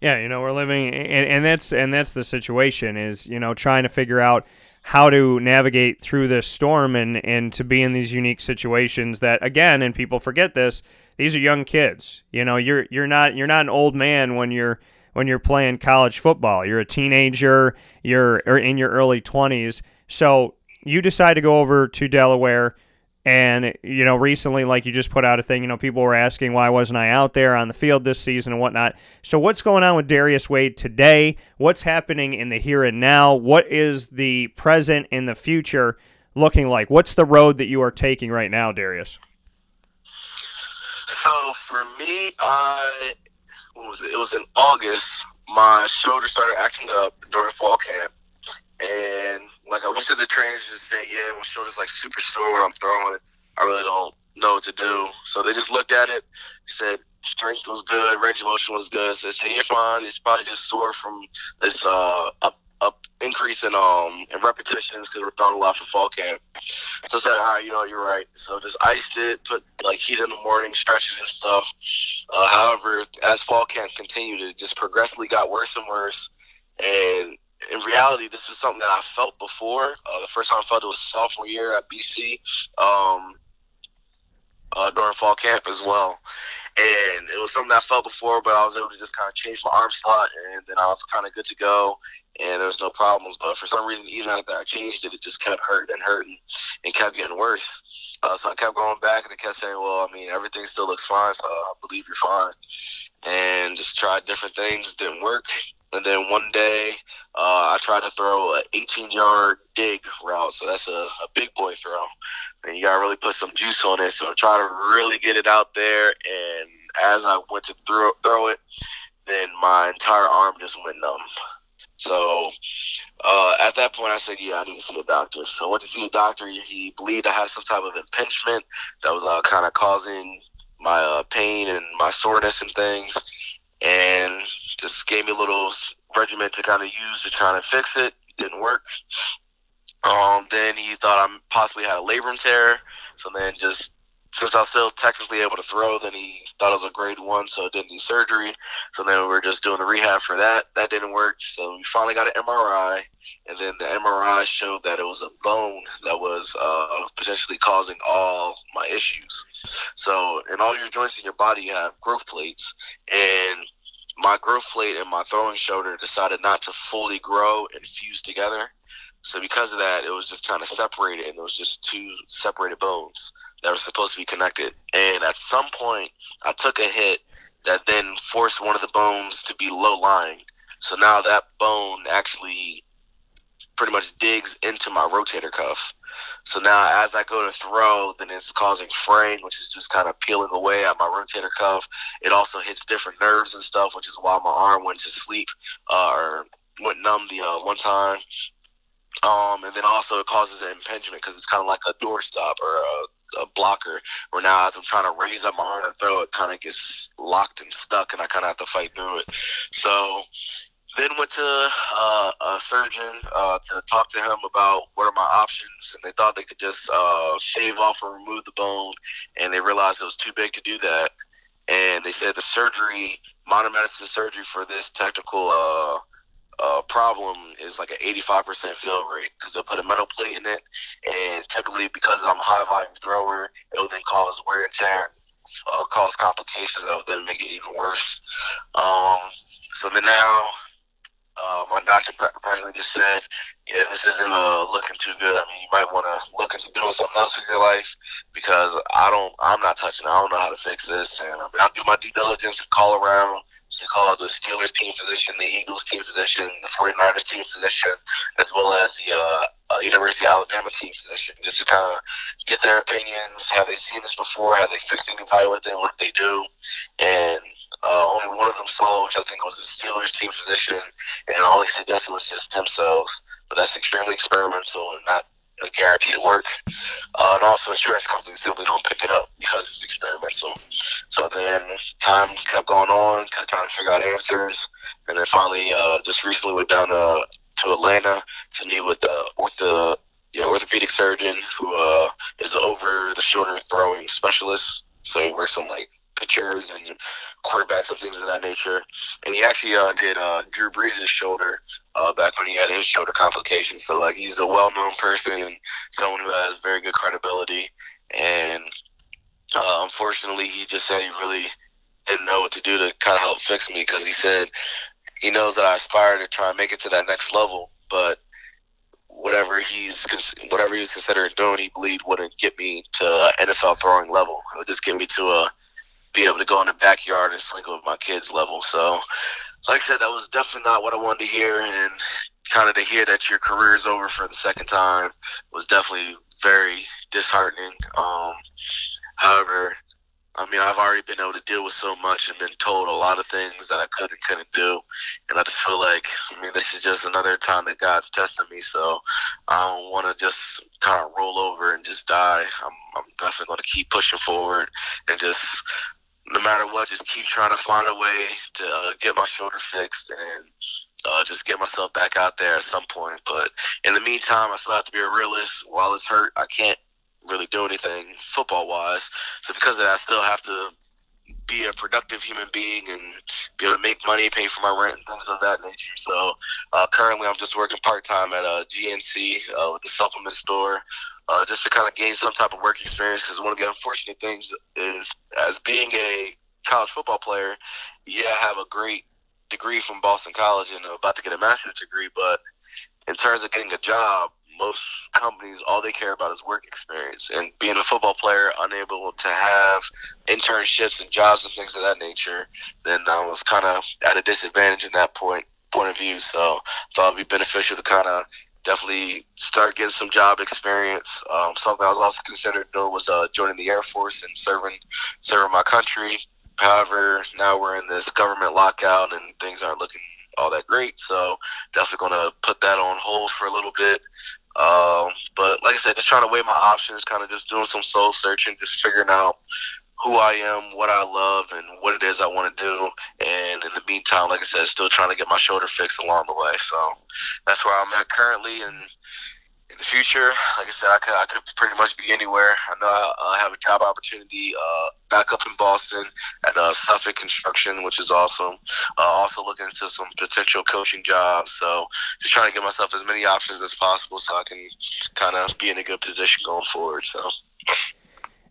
Yeah, you know, we're living, and, and that's and that's the situation is you know trying to figure out how to navigate through this storm and and to be in these unique situations that again, and people forget this, these are young kids. You know, you're you're not you're not an old man when you're when you're playing college football. You're a teenager. You're in your early 20s. So you decide to go over to Delaware. And, you know, recently, like you just put out a thing, you know, people were asking why wasn't I out there on the field this season and whatnot. So, what's going on with Darius Wade today? What's happening in the here and now? What is the present and the future looking like? What's the road that you are taking right now, Darius? So, for me, I was it? It was in August. My shoulder started acting up during fall camp, and like I went to the trainers and said, "Yeah, my shoulder's like super sore when I'm throwing. I really don't know what to do." So they just looked at it, said strength was good, range of motion was good. So they said, "You're fine. It's probably just sore from this uh, up up increase in um in repetitions because we're throwing a lot for fall camp. So I said, all right, you know, you're right. So just iced it, put like heat in the morning, stretches and stuff. Uh, however, as fall camp continued, it just progressively got worse and worse. And in reality, this was something that I felt before. Uh, the first time I felt it was sophomore year at BC um, uh, during fall camp as well and it was something that I felt before, but I was able to just kind of change my arm slot, and then I was kind of good to go, and there was no problems. But for some reason, even after I changed it, it just kept hurting and hurting, and kept getting worse. Uh, so I kept going back, and they kept saying, "Well, I mean, everything still looks fine, so I believe you're fine." And just tried different things, didn't work. And then one day, uh, I tried to throw an 18 yard dig route. So that's a, a big boy throw. And you got to really put some juice on it. So I try to really get it out there. And as I went to throw, throw it, then my entire arm just went numb. So uh, at that point, I said, "Yeah, I need to see a doctor." So I went to see a doctor. He believed I had some type of impingement that was uh, kind of causing my uh, pain and my soreness and things and just gave me a little regimen to kind of use to kind of fix it. Didn't work. Um, then he thought I possibly had a labrum tear. So then just since I was still technically able to throw, then he thought it was a grade one, so it didn't need surgery. So then we were just doing the rehab for that. That didn't work. So we finally got an MRI, and then the MRI showed that it was a bone that was uh, potentially causing all my issues. So in all your joints in your body, you have growth plates, and my growth plate and my throwing shoulder decided not to fully grow and fuse together. So because of that, it was just kind of separated, and it was just two separated bones that were supposed to be connected. And at some point, I took a hit that then forced one of the bones to be low lying. So now that bone actually pretty much digs into my rotator cuff. So now as I go to throw, then it's causing fraying, which is just kind of peeling away at my rotator cuff. It also hits different nerves and stuff, which is why my arm went to sleep uh, or went numb the uh, one time. Um, and then also it causes an impingement because it's kind of like a doorstop or a, a, blocker. Where now, as I'm trying to raise up my arm and throw, it kind of gets locked and stuck, and I kind of have to fight through it. So then went to uh, a surgeon uh, to talk to him about what are my options, and they thought they could just uh, shave off or remove the bone, and they realized it was too big to do that. And they said the surgery, modern medicine surgery for this technical uh, problem is like an 85% fill rate because they'll put a metal plate in it, and typically because I'm a high volume thrower, it will then cause wear and tear, uh, cause complications that will then make it even worse. Um, so then now uh, my doctor apparently just said, "Yeah, this isn't uh, looking too good. I mean, you might want to look into doing something else with your life because I don't, I'm not touching. it. I don't know how to fix this, and I mean, I'll do my due diligence and call around." So call the Steelers team physician, the Eagles team physician, the 49ers team physician, as well as the uh, uh, University of Alabama team physician, just to kind of get their opinions. Have they seen this before? Have they fixed anybody with it? What they do? And uh, only one of them saw, which I think was the Steelers team physician, and all he suggested was just stem cells. But that's extremely experimental and not a guarantee to work. Uh, and also, insurance companies simply don't pick it up because it's experimental. So then time kept going on, kept trying to figure out answers, and then finally, uh, just recently went down to, to Atlanta to meet with the ortho, yeah, orthopedic surgeon who uh, is over the shoulder throwing specialist. So he works on like pitchers and quarterbacks and things of that nature. And he actually uh, did uh, Drew Brees' shoulder uh, back when he had his shoulder complications. So like he's a well-known person and someone who has very good credibility. And uh, unfortunately, he just said he really didn't know what to do to kind of help fix me because he said he knows that I aspire to try and make it to that next level, but whatever he's whatever he was considering doing, he believed wouldn't get me to NFL throwing level. It would just get me to a be able to go in the backyard and sling with my kids level. So, like I said, that was definitely not what I wanted to hear, and kind of to hear that your career is over for the second time was definitely very disheartening. Um, however, I mean, I've already been able to deal with so much and been told a lot of things that I could and couldn't do. And I just feel like, I mean, this is just another time that God's testing me. So I don't want to just kind of roll over and just die. I'm, I'm definitely going to keep pushing forward and just, no matter what, just keep trying to find a way to uh, get my shoulder fixed and uh, just get myself back out there at some point. But in the meantime, I still have to be a realist. While it's hurt, I can't really do anything football wise. So because of that, I still have to be a productive human being and be able to make money, pay for my rent, and things of that nature. So uh, currently, I'm just working part time at a GNC uh, with the supplement store. Uh, just to kind of gain some type of work experience, because one of the unfortunate things is, as being a college football player, yeah, I have a great degree from Boston College and about to get a master's degree, but in terms of getting a job, most companies all they care about is work experience. And being a football player unable to have internships and jobs and things of that nature then i was kind of at a disadvantage in that point point of view. So I thought it'd be beneficial to kind of definitely start getting some job experience um, something i was also considering doing was uh, joining the air force and serving serving my country however now we're in this government lockout and things aren't looking all that great. So definitely going to put that on hold for a little bit. Um, but like I said, just trying to weigh my options, kind of just doing some soul searching, just figuring out who I am, what I love, and what it is I want to do. And in the meantime, like I said, still trying to get my shoulder fixed along the way. So that's where I'm at currently. And in the future, like I said, I could, I could pretty much be anywhere. I know I, I have a job opportunity uh, back up in Boston at uh, Suffolk Construction, which is awesome. Uh, also looking into some potential coaching jobs. So just trying to give myself as many options as possible so I can kind of be in a good position going forward. So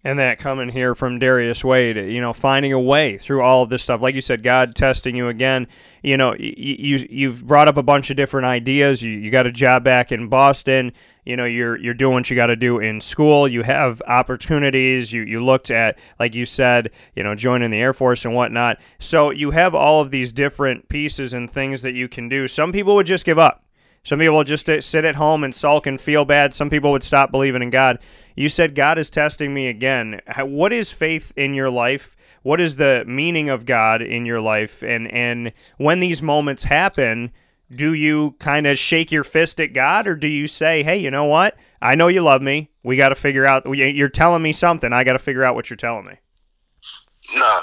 and that coming here from Darius Wade, you know, finding a way through all of this stuff. Like you said, God testing you again. You know, you you've brought up a bunch of different ideas. You you got a job back in Boston. You know, you're you're doing what you got to do in school. You have opportunities. You you looked at, like you said, you know, joining the Air Force and whatnot. So you have all of these different pieces and things that you can do. Some people would just give up. Some people just sit at home and sulk and feel bad. Some people would stop believing in God. You said God is testing me again. What is faith in your life? What is the meaning of God in your life? And and when these moments happen, do you kind of shake your fist at God, or do you say, "Hey, you know what? I know you love me. We got to figure out. You're telling me something. I got to figure out what you're telling me." No,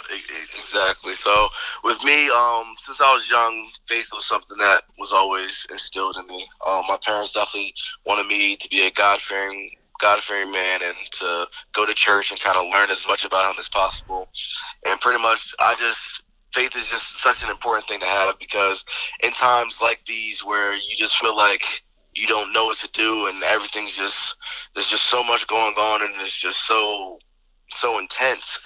exactly. So with me, um, since I was young, faith was something that was always instilled in me. Um, my parents definitely wanted me to be a God fearing God fearing man and to go to church and kind of learn as much about him as possible. And pretty much, I just, faith is just such an important thing to have because in times like these where you just feel like you don't know what to do and everything's just, there's just so much going on and it's just so, so intense.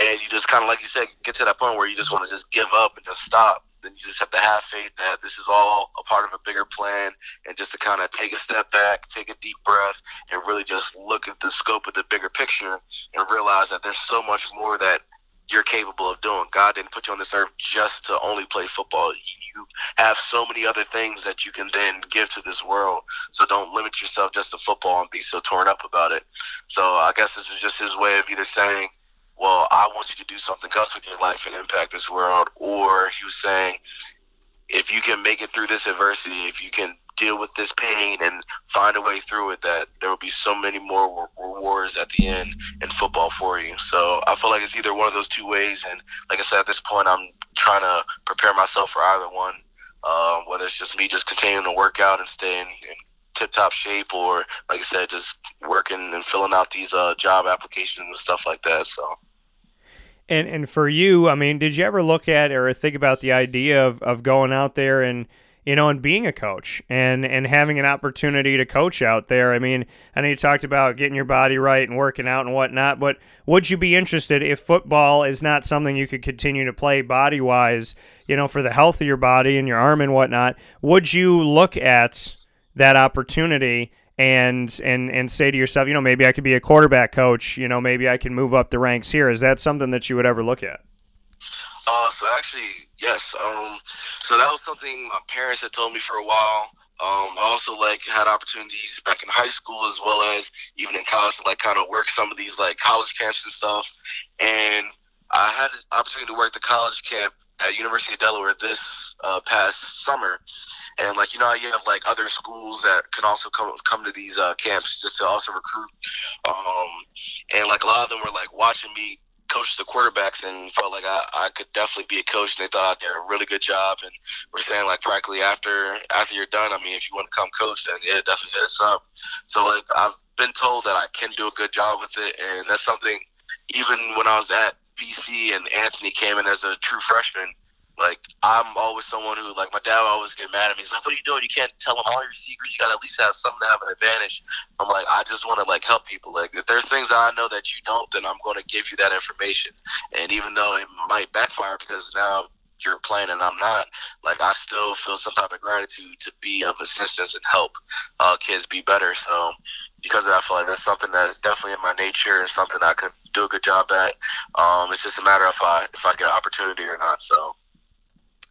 And you just kind of, like you said, get to that point where you just want to just give up and just stop then you just have to have faith that this is all a part of a bigger plan and just to kind of take a step back, take a deep breath, and really just look at the scope of the bigger picture and realize that there's so much more that you're capable of doing. God didn't put you on this earth just to only play football. You have so many other things that you can then give to this world. So don't limit yourself just to football and be so torn up about it. So I guess this is just his way of either saying, well, I want you to do something else with your life and impact this world. Or he was saying, if you can make it through this adversity, if you can deal with this pain and find a way through it, that there will be so many more rewards at the end in football for you. So I feel like it's either one of those two ways. And like I said, at this point, I'm trying to prepare myself for either one. Uh, whether it's just me just continuing to work out and staying in tip top shape, or like I said, just working and filling out these uh, job applications and stuff like that. So. And and for you, I mean, did you ever look at or think about the idea of, of going out there and you know, and being a coach and and having an opportunity to coach out there. I mean, I know you talked about getting your body right and working out and whatnot, but would you be interested if football is not something you could continue to play body wise, you know, for the health of your body and your arm and whatnot? Would you look at that opportunity and and and say to yourself, you know, maybe I could be a quarterback coach, you know, maybe I can move up the ranks here. Is that something that you would ever look at? Uh, so actually, yes. Um, so that was something my parents had told me for a while. Um, I also like had opportunities back in high school as well as even in college to like kind of work some of these like college camps and stuff. And I had an opportunity to work the college camp at University of Delaware this uh, past summer, and like you know you have like other schools that can also come come to these uh, camps just to also recruit, um, and like a lot of them were like watching me coached the quarterbacks and felt like I, I could definitely be a coach. And they thought I did a really good job. And we're saying like practically after after you're done, I mean, if you want to come coach, then yeah, definitely hit us up. So like I've been told that I can do a good job with it, and that's something. Even when I was at BC and Anthony came in as a true freshman, like I'm always someone who like my dad would always get mad at me. He's like, "What are you doing? You can't tell them all your secrets. You got to at least have something to have an advantage." I'm like, I just want to like help people. Like if there's things I know that you don't, then I'm going to give you that information. And even though it might backfire because now you're playing and I'm not, like I still feel some type of gratitude to be of assistance and help uh, kids be better. So because I feel like that's something that's definitely in my nature and something I could do a good job at. Um, it's just a matter of if I if I get an opportunity or not. So.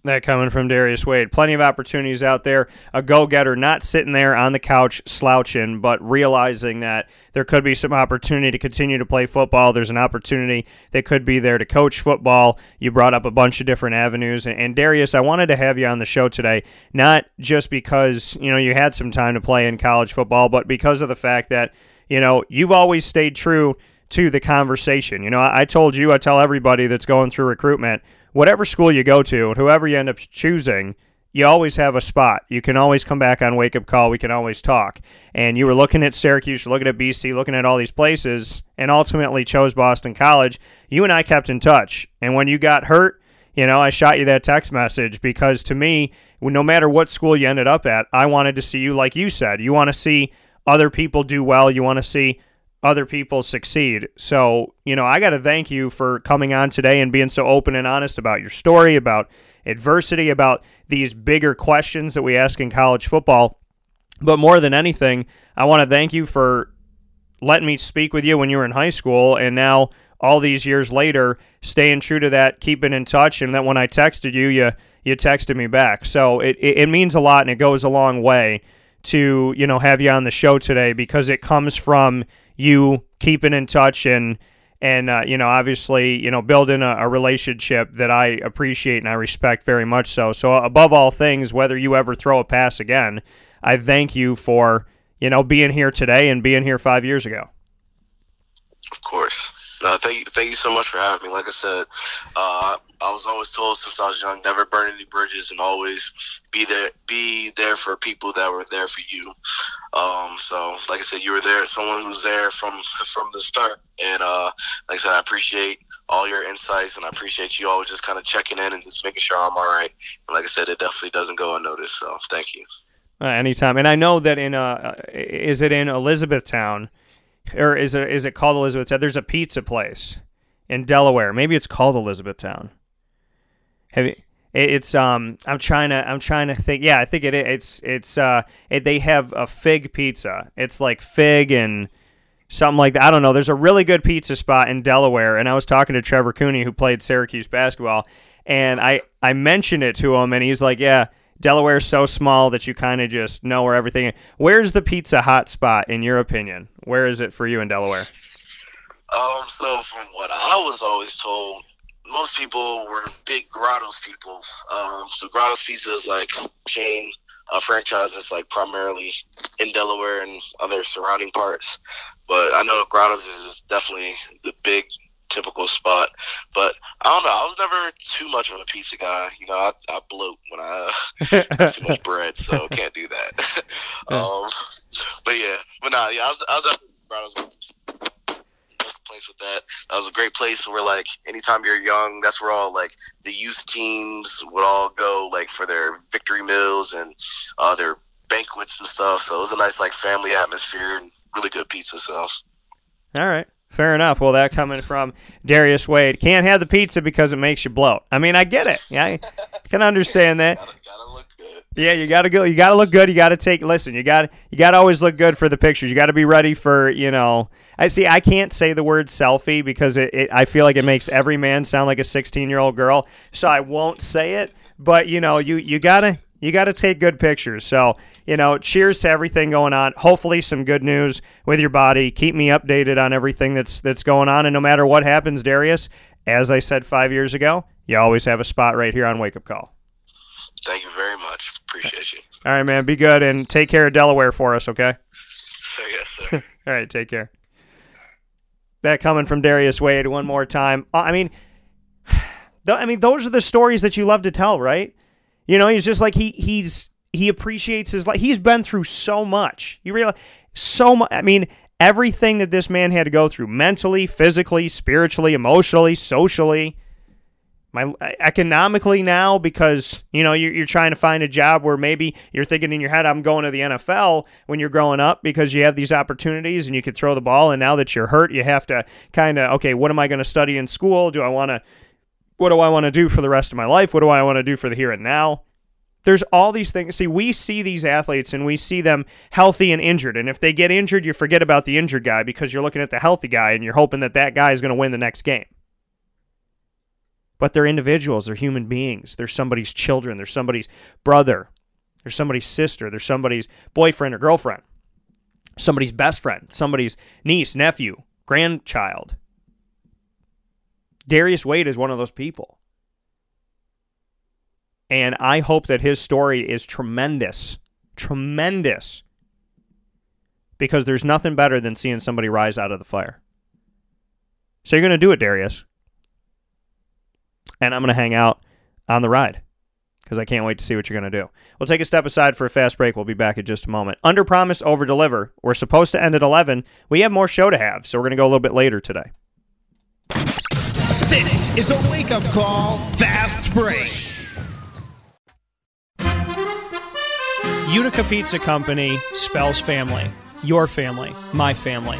That coming from Darius Wade. Plenty of opportunities out there. A go getter, not sitting there on the couch slouching, but realizing that there could be some opportunity to continue to play football. There's an opportunity that could be there to coach football. You brought up a bunch of different avenues. And Darius, I wanted to have you on the show today, not just because, you know, you had some time to play in college football, but because of the fact that, you know, you've always stayed true to the conversation. You know, I told you, I tell everybody that's going through recruitment whatever school you go to, and whoever you end up choosing, you always have a spot. You can always come back on Wake Up Call. We can always talk. And you were looking at Syracuse, looking at BC, looking at all these places, and ultimately chose Boston College. You and I kept in touch. And when you got hurt, you know, I shot you that text message because to me, no matter what school you ended up at, I wanted to see you, like you said, you want to see other people do well. You want to see other people succeed. So, you know, I got to thank you for coming on today and being so open and honest about your story, about adversity, about these bigger questions that we ask in college football. But more than anything, I want to thank you for letting me speak with you when you were in high school and now all these years later staying true to that, keeping in touch and that when I texted you, you you texted me back. So it, it, it means a lot and it goes a long way to, you know, have you on the show today because it comes from you keeping in touch and and uh, you know obviously you know building a, a, relationship that I appreciate and I respect very much so. So above all things, whether you ever throw a pass again, I thank you for you know being here today and being here five years ago. Of course. No, thank thank you so much for having me. Like I said, uh, I was always told since I was young, never burn any bridges, and always be there, be there for people that were there for you. Um, so, like I said, you were there, someone was there from from the start, and uh, like I said, I appreciate all your insights, and I appreciate you always just kind of checking in and just making sure I'm all right. And like I said, it definitely doesn't go unnoticed. So, thank you. Uh, anytime, and I know that in uh, is it in Elizabethtown? or is it is it called Elizabethtown? There's a pizza place in Delaware. Maybe it's called Elizabethtown. Have you? It's um. I'm trying to. I'm trying to think. Yeah, I think it. It's it's uh. It, they have a fig pizza. It's like fig and something like that. I don't know. There's a really good pizza spot in Delaware, and I was talking to Trevor Cooney, who played Syracuse basketball, and I I mentioned it to him, and he's like, "Yeah, Delaware's so small that you kind of just know where everything. Is. Where's the pizza hot spot in your opinion? Where is it for you in Delaware? Um, so from what I was always told, most people were big Grotto's people. Um, so Grotto's Pizza is like chain uh, franchise that's like primarily in Delaware and other surrounding parts. But I know Grotto's is definitely the big typical spot. But I don't know. I was never too much of a pizza guy. You know, I, I bloat when I have too much bread, so can't do that. um, but yeah, but nah, yeah, I was, I was, I was place with that. That was a great place where like anytime you're young, that's where all like the youth teams would all go like for their victory meals and uh, their banquets and stuff. So it was a nice like family atmosphere and really good pizza. So. All right. Fair enough. Well, that coming from Darius Wade. Can't have the pizza because it makes you bloat. I mean, I get it. Yeah, I can understand that. gotta, gotta look good. Yeah, you gotta go. You gotta look good. You gotta take. Listen, you got. To you gotta always look good for the pictures. You gotta be ready for. You know. I see. I can't say the word selfie because it, it. I feel like it makes every man sound like a 16 year old girl. So I won't say it. But you know, you you gotta you got to take good pictures. So, you know, cheers to everything going on. Hopefully some good news with your body. Keep me updated on everything that's that's going on and no matter what happens, Darius, as I said 5 years ago, you always have a spot right here on Wake Up Call. Thank you very much. Appreciate you. All right, man. Be good and take care of Delaware for us, okay? So, yes, sir. All right, take care. That coming from Darius Wade one more time. Uh, I mean, I mean, those are the stories that you love to tell, right? You know, he's just like he he's he appreciates his life. He's been through so much. You realize so much. I mean, everything that this man had to go through mentally, physically, spiritually, emotionally, socially, my uh, economically now because you know you're, you're trying to find a job where maybe you're thinking in your head I'm going to the NFL when you're growing up because you have these opportunities and you could throw the ball and now that you're hurt you have to kind of okay what am I going to study in school do I want to what do I want to do for the rest of my life? What do I want to do for the here and now? There's all these things. See, we see these athletes and we see them healthy and injured. And if they get injured, you forget about the injured guy because you're looking at the healthy guy and you're hoping that that guy is going to win the next game. But they're individuals, they're human beings. They're somebody's children, they're somebody's brother, they're somebody's sister, they're somebody's boyfriend or girlfriend, somebody's best friend, somebody's niece, nephew, grandchild. Darius Wade is one of those people. And I hope that his story is tremendous. Tremendous. Because there's nothing better than seeing somebody rise out of the fire. So you're going to do it, Darius. And I'm going to hang out on the ride because I can't wait to see what you're going to do. We'll take a step aside for a fast break. We'll be back in just a moment. Under promise, over deliver. We're supposed to end at 11. We have more show to have, so we're going to go a little bit later today. This is a wake up call, fast break. Utica Pizza Company spells family. Your family, my family,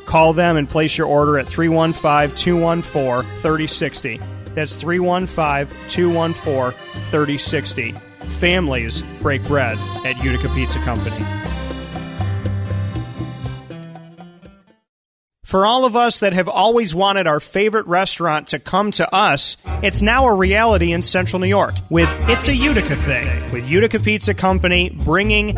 Call them and place your order at 315 214 3060. That's 315 214 3060. Families break bread at Utica Pizza Company. For all of us that have always wanted our favorite restaurant to come to us, it's now a reality in Central New York with It's a Utica Thing, with Utica Pizza Company bringing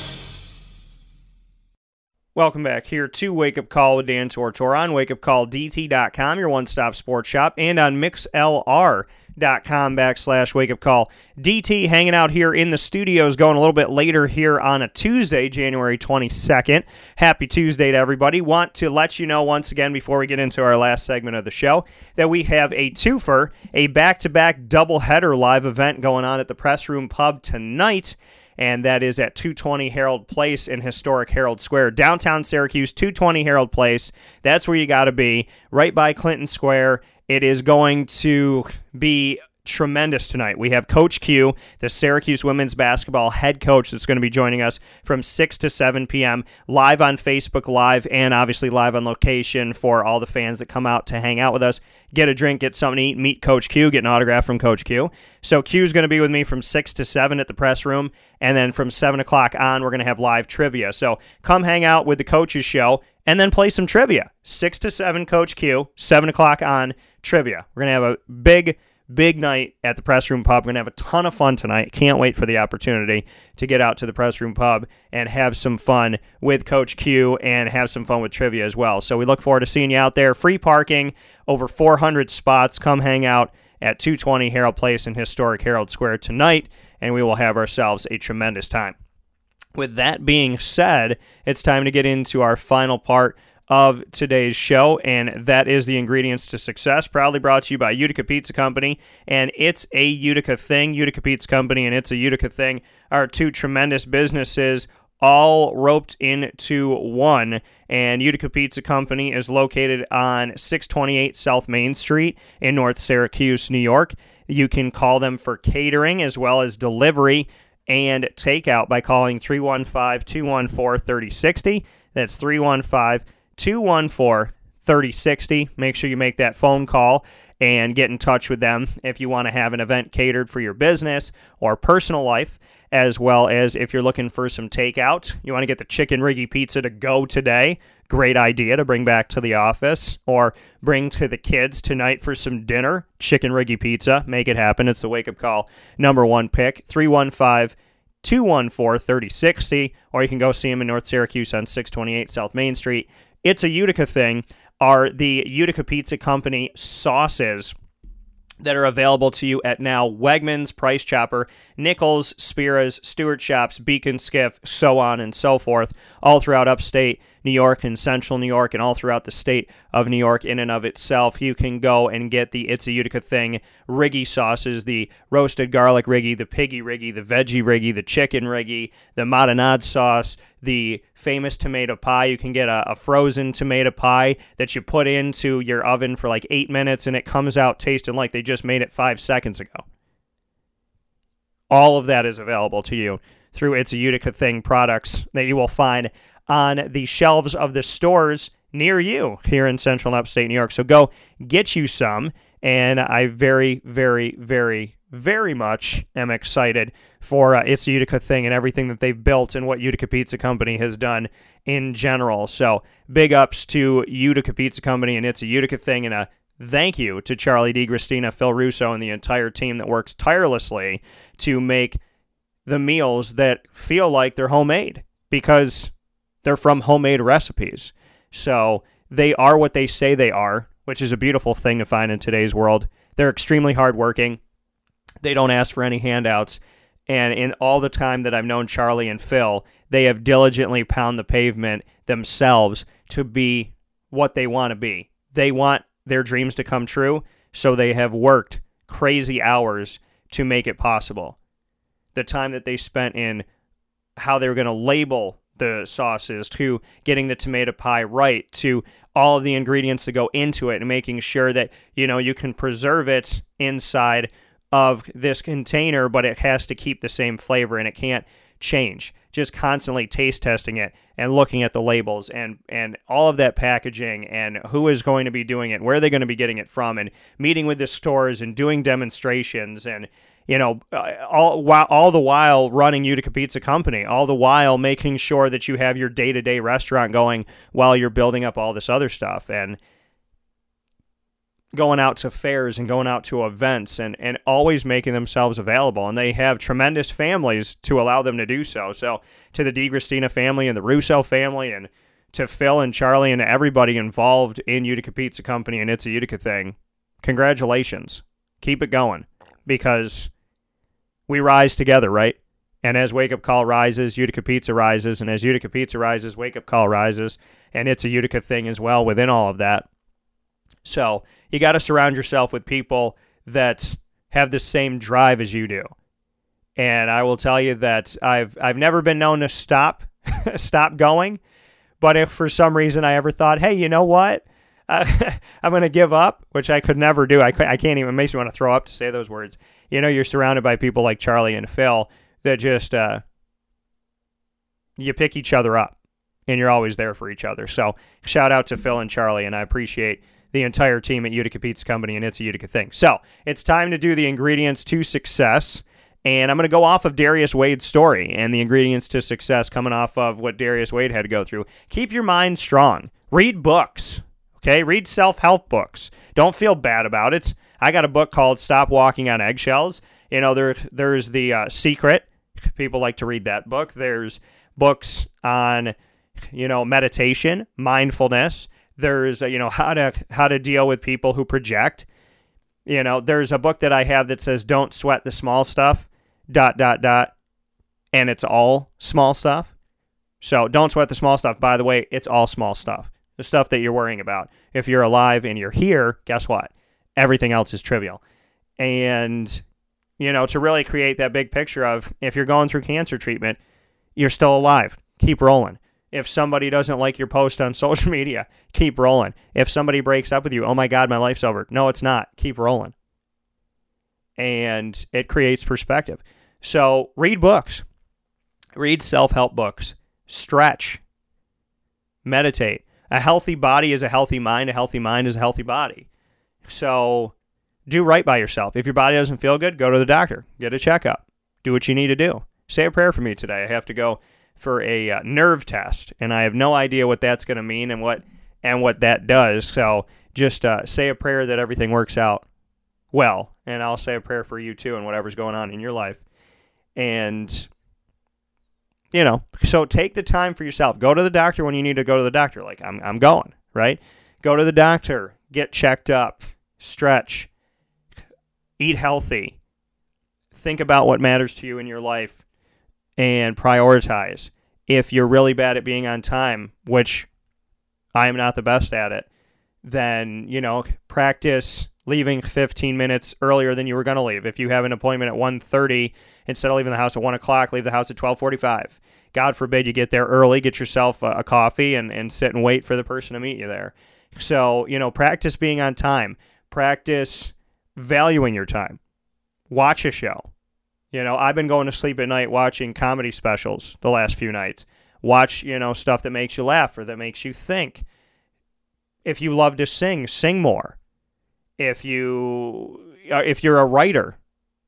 Welcome back here to Wake Up Call with Dan Tortora on wakeupcalldt.com, your one stop sports shop, and on mixlr.com backslash wake up call. DT hanging out here in the studios going a little bit later here on a Tuesday, January 22nd. Happy Tuesday to everybody. Want to let you know once again before we get into our last segment of the show that we have a twofer, a back to back double header live event going on at the Press Room Pub tonight and that is at 220 Herald Place in historic Herald Square, downtown Syracuse, 220 Herald Place. That's where you got to be, right by Clinton Square. It is going to be tremendous tonight. We have Coach Q, the Syracuse women's basketball head coach, that's going to be joining us from 6 to 7 p.m. live on Facebook Live and obviously live on location for all the fans that come out to hang out with us, get a drink, get something to eat, meet Coach Q, get an autograph from Coach Q. So Q is going to be with me from 6 to 7 at the press room. And then from 7 o'clock on, we're going to have live trivia. So come hang out with the coaches show and then play some trivia. 6 to 7, Coach Q, 7 o'clock on trivia. We're going to have a big big night at the press room pub. We're going to have a ton of fun tonight. Can't wait for the opportunity to get out to the press room pub and have some fun with Coach Q and have some fun with trivia as well. So we look forward to seeing you out there. Free parking, over 400 spots. Come hang out at 220 Herald Place in historic Herald Square tonight, and we will have ourselves a tremendous time. With that being said, it's time to get into our final part of today's show, and that is the ingredients to success. Proudly brought to you by Utica Pizza Company, and it's a Utica thing. Utica Pizza Company and it's a Utica thing are two tremendous businesses all roped into one. And Utica Pizza Company is located on 628 South Main Street in North Syracuse, New York. You can call them for catering as well as delivery and takeout by calling 315 214 3060. That's 315 214 3060. Make sure you make that phone call and get in touch with them if you want to have an event catered for your business or personal life, as well as if you're looking for some takeout. You want to get the chicken riggy pizza to go today. Great idea to bring back to the office or bring to the kids tonight for some dinner. Chicken riggy pizza. Make it happen. It's the wake up call number one pick. 315 214 3060, or you can go see them in North Syracuse on 628 South Main Street it's a Utica thing. Are the Utica Pizza Company sauces that are available to you at now Wegmans, Price Chopper, Nichols, Spira's, Stewart Shops, Beacon Skiff, so on and so forth, all throughout upstate New York and central New York and all throughout the state of New York in and of itself. You can go and get the It's a Utica Thing Riggy sauces, the roasted garlic Riggy, the piggy Riggy, the veggie Riggy, the chicken Riggy, the marinade sauce, the famous tomato pie. You can get a, a, frozen tomato pie that you put into your oven for like eight minutes and it comes out tasting like they just made it five seconds ago. All of that is available to you through It's a Utica Thing products that you will find on the shelves of the stores near you here in central and upstate New York. So go get you some. And I very, very, very, very much am excited for uh, It's a Utica thing and everything that they've built and what Utica Pizza Company has done in general. So big ups to Utica Pizza Company and It's a Utica thing and a thank you to Charlie DiGristina, Phil Russo, and the entire team that works tirelessly to make the meals that feel like they're homemade because they're from homemade recipes. So they are what they say they are, which is a beautiful thing to find in today's world. They're extremely hardworking. They don't ask for any handouts. And in all the time that I've known Charlie and Phil, they have diligently pound the pavement themselves to be what they want to be. They want their dreams to come true, so they have worked crazy hours to make it possible. The time that they spent in how they were going to label the sauces to getting the tomato pie right to all of the ingredients that go into it and making sure that you know you can preserve it inside of this container but it has to keep the same flavor and it can't change. Just constantly taste testing it and looking at the labels and and all of that packaging and who is going to be doing it where are they going to be getting it from and meeting with the stores and doing demonstrations and you know, uh, all while all the while running Utica Pizza Company, all the while making sure that you have your day to day restaurant going while you're building up all this other stuff and going out to fairs and going out to events and, and always making themselves available. And they have tremendous families to allow them to do so. So to the DiGristina family and the Russo family and to Phil and Charlie and everybody involved in Utica Pizza Company and it's a Utica thing, congratulations. Keep it going because we rise together, right? And as Wake Up Call rises, Utica Pizza rises. And as Utica Pizza rises, Wake Up Call rises. And it's a Utica thing as well within all of that. So you got to surround yourself with people that have the same drive as you do. And I will tell you that I've I've never been known to stop stop going. But if for some reason I ever thought, hey, you know what? Uh, I'm going to give up, which I could never do. I, I can't even, it makes me want to throw up to say those words. You know, you're surrounded by people like Charlie and Phil that just, uh, you pick each other up and you're always there for each other. So shout out to Phil and Charlie, and I appreciate the entire team at Utica Pizza Company, and it's a Utica thing. So it's time to do the ingredients to success. And I'm going to go off of Darius Wade's story and the ingredients to success coming off of what Darius Wade had to go through. Keep your mind strong. Read books. Okay, read self-help books. Don't feel bad about it. I got a book called "Stop Walking on Eggshells." You know, there there's the uh, Secret. People like to read that book. There's books on, you know, meditation, mindfulness. There's uh, you know how to how to deal with people who project. You know, there's a book that I have that says "Don't sweat the small stuff." Dot dot dot, and it's all small stuff. So don't sweat the small stuff. By the way, it's all small stuff the stuff that you're worrying about. If you're alive and you're here, guess what? Everything else is trivial. And, you know, to really create that big picture of if you're going through cancer treatment, you're still alive. Keep rolling. If somebody doesn't like your post on social media, keep rolling. If somebody breaks up with you, oh my God, my life's over. No, it's not. Keep rolling. And it creates perspective. So read books, read self help books, stretch, meditate a healthy body is a healthy mind. A healthy mind is a healthy body. So do right by yourself. If your body doesn't feel good, go to the doctor, get a checkup, do what you need to do. Say a prayer for me today. I have to go for a uh, nerve test, and I have no idea what that's going to mean and what and what that does. So just uh, say a prayer that everything works out well, and I'll say a prayer for you too and whatever's going on in your life. And you know, so take the time for yourself. Go to the doctor when you need to go to the doctor. Like I'm, I'm going right. Go to the doctor, get checked up, stretch, eat healthy, think about what matters to you in your life, and prioritize. If you're really bad at being on time, which I am not the best at it, then you know practice leaving 15 minutes earlier than you were going to leave. If you have an appointment at 1.30, instead of leaving the house at 1 o'clock, leave the house at 12.45. God forbid you get there early, get yourself a, a coffee and, and sit and wait for the person to meet you there. So, you know, practice being on time. Practice valuing your time. Watch a show. You know, I've been going to sleep at night watching comedy specials the last few nights. Watch, you know, stuff that makes you laugh or that makes you think. If you love to sing, sing more if you uh, if you're a writer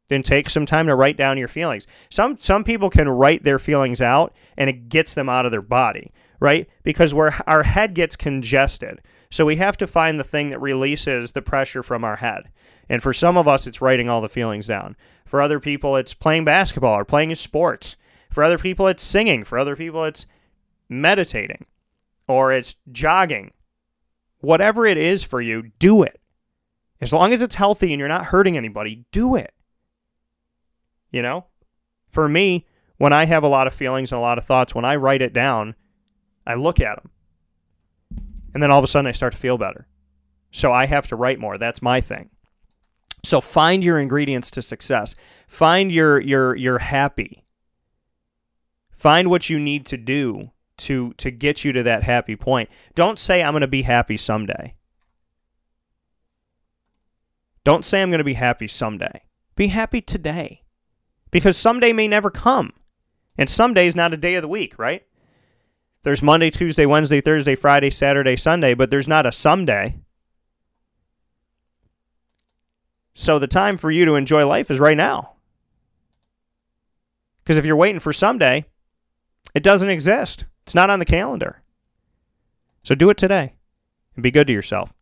then take some time to write down your feelings. Some some people can write their feelings out and it gets them out of their body right? Because where our head gets congested. So we have to find the thing that releases the pressure from our head. And for some of us it's writing all the feelings down. For other people it's playing basketball or playing sports. For other people it's singing. For other people it's meditating or it's jogging. Whatever it is for you do it as long as it's healthy and you're not hurting anybody, do it. You know? For me, when I have a lot of feelings and a lot of thoughts, when I write it down, I look at them. And then all of a sudden I start to feel better. So I have to write more. That's my thing. So find your ingredients to success. Find your your your happy. Find what you need to do to to get you to that happy point. Don't say I'm going to be happy someday. Don't say I'm going to be happy someday. Be happy today. Because someday may never come. And someday is not a day of the week, right? There's Monday, Tuesday, Wednesday, Thursday, Friday, Saturday, Sunday, but there's not a someday. So the time for you to enjoy life is right now. Because if you're waiting for someday, it doesn't exist. It's not on the calendar. So do it today and be good to yourself.